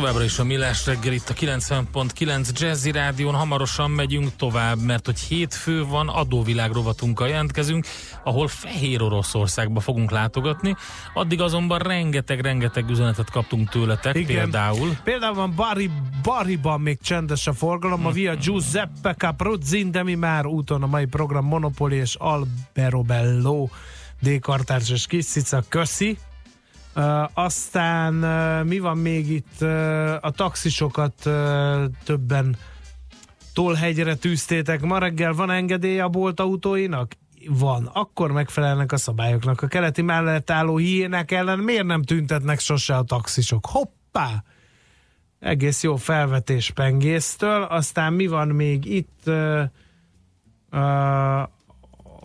Továbbra is a Millás reggel itt a 90.9 Jazzy Rádión. Hamarosan megyünk tovább, mert hogy hétfő van, adóvilág rovatunkkal jelentkezünk, ahol Fehér Oroszországba fogunk látogatni. Addig azonban rengeteg-rengeteg üzenetet kaptunk tőletek, Igen. például. Például van Bari, Bariban még csendes a forgalom, a via Giuseppe Caprozzin, de mi már úton a mai program Monopoli és Alberobello D-kartárs és kis cica, köszi. Aztán mi van még itt? A taxisokat többen Tolhegyre tűztétek. Ma reggel van engedély a bolt autóinak? Van. Akkor megfelelnek a szabályoknak. A keleti mellett álló hiének ellen miért nem tüntetnek sose a taxisok? Hoppá! Egész jó felvetés pengésztől. Aztán mi van még itt?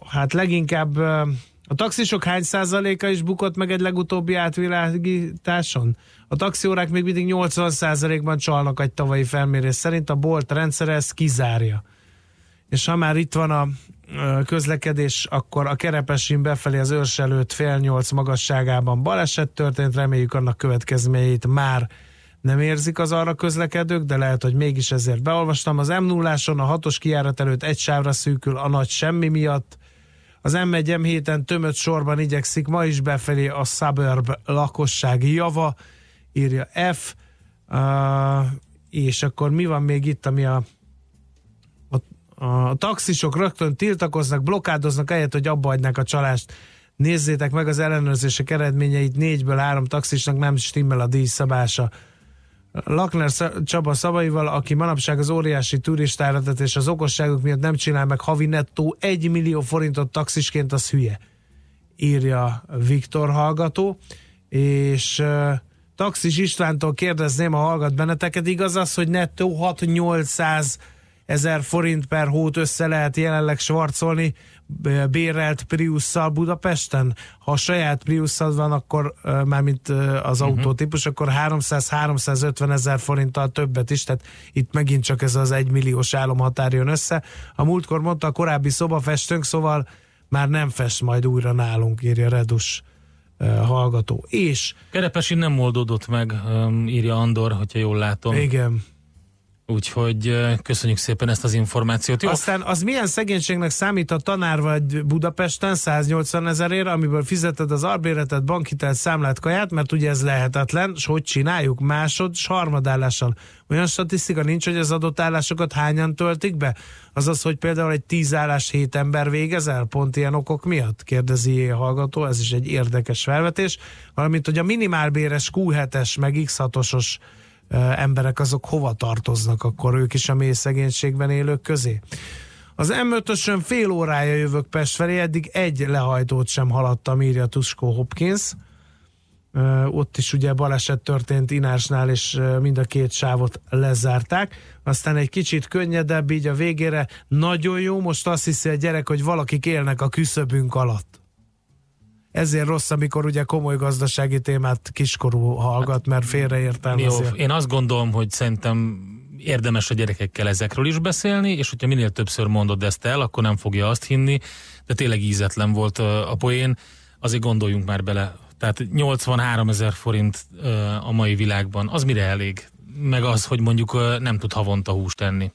Hát leginkább a taxisok hány százaléka is bukott meg egy legutóbbi átvilágításon? A taxiórák még mindig 80 százalékban csalnak egy tavalyi felmérés szerint, a bolt rendszere ezt kizárja. És ha már itt van a közlekedés, akkor a Kerepesin befelé az őrs előtt fél nyolc magasságában baleset történt, reméljük annak következményeit már nem érzik az arra közlekedők, de lehet, hogy mégis ezért beolvastam. Az m 0 a hatos kijárat előtt egy sávra szűkül a nagy semmi miatt, az M1 M7-en tömött sorban igyekszik ma is befelé a suburb lakossági java, írja F, uh, és akkor mi van még itt, ami a, a, a taxisok rögtön tiltakoznak, blokkádoznak, ahelyett, hogy abba hagynák a csalást. Nézzétek meg az ellenőrzések eredményeit, négyből három taxisnak nem stimmel a díjszabása. Lakner Csaba szavaival, aki manapság az óriási turistáradat és az okosságok miatt nem csinál meg havi nettó 1 millió forintot taxisként, az hülye, írja Viktor hallgató, és uh, Taxis Istvántól kérdezném, ha hallgat benneteket, igaz az, hogy nettó 6-800 ezer forint per hót össze lehet jelenleg svarcolni bérelt Priusszal Budapesten. Ha a saját Priusszal van, akkor mármint az Mhm. autótípus, akkor 300-350 ezer forinttal többet is, tehát itt megint csak ez az egymilliós álomhatár jön össze. A múltkor mondta a korábbi szobafestőnk, szóval már nem fest majd újra nálunk, írja Redus hallgató. És Kerepesi nem oldódott meg, írja Andor, hogyha jól látom. igen, Úgyhogy köszönjük szépen ezt az információt. Jó, Aztán az milyen szegénységnek számít, ha tanár vagy Budapesten 180 ezerért, amiből fizeted az albéretet, bankhitelt, számlát, kaját, mert ugye ez lehetetlen, és hogy csináljuk? Másod, s harmadállással. Olyan statisztika nincs, hogy az adott állásokat hányan töltik be? Azaz, hogy például egy 10 állás hét ember végezel, pont ilyen okok miatt? Kérdezi a hallgató, ez is egy érdekes felvetés. Valamint, hogy a minimálbéres Q7-es, meg X6-osos ö, emberek azok hova tartoznak, akkor ők is a mély szegénységben élők közé. Az M5-ösön fél órája jövök Pest felé, eddig egy lehajtót sem haladtam, írja Tuskó Hopkins. Ott is ugye baleset történt Inársnál, és mind a két sávot lezárták. Aztán egy kicsit könnyedebb, így a végére nagyon jó, most azt hiszi a gyerek, hogy valakik élnek a küszöbünk alatt. Ezért rossz, amikor ugye komoly gazdasági témát kiskorú hallgat, mert Jó, félreértelmezi. én azt gondolom, hogy szerintem érdemes a gyerekekkel ezekről is beszélni, és hogyha minél többször mondod ezt el, akkor nem fogja azt hinni, de tényleg ízetlen volt a poén, azért gondoljunk már bele. Tehát 83 ezer forint a mai világban, az mire elég? Meg az, hogy mondjuk nem tud havonta húst enni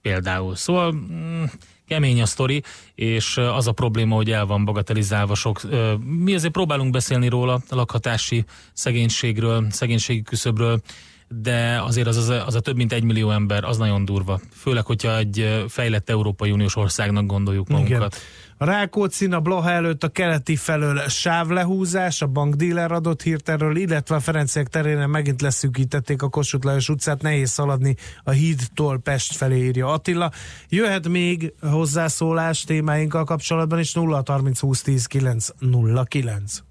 például. Szóval mm, kemény a sztori, és az a probléma, hogy el van bagatelizálva sok. Mi azért próbálunk beszélni róla, a lakhatási szegénységről, szegénységi küszöbről, de azért az, az, a, az a több mint egy millió ember, az nagyon durva. Főleg, hogyha egy fejlett Európai Uniós országnak gondoljuk magunkat. Igen. A Rákóczin a Blaha előtt a keleti felől sávlehúzás, a bankdíler adott hírt erről, illetve a Ferenciek terén megint leszűkítették a Kossuth Lajos utcát, nehéz szaladni a hídtól Pest felé írja Attila. Jöhet még hozzászólás témáinkkal kapcsolatban is 0 30 20 10 9 09.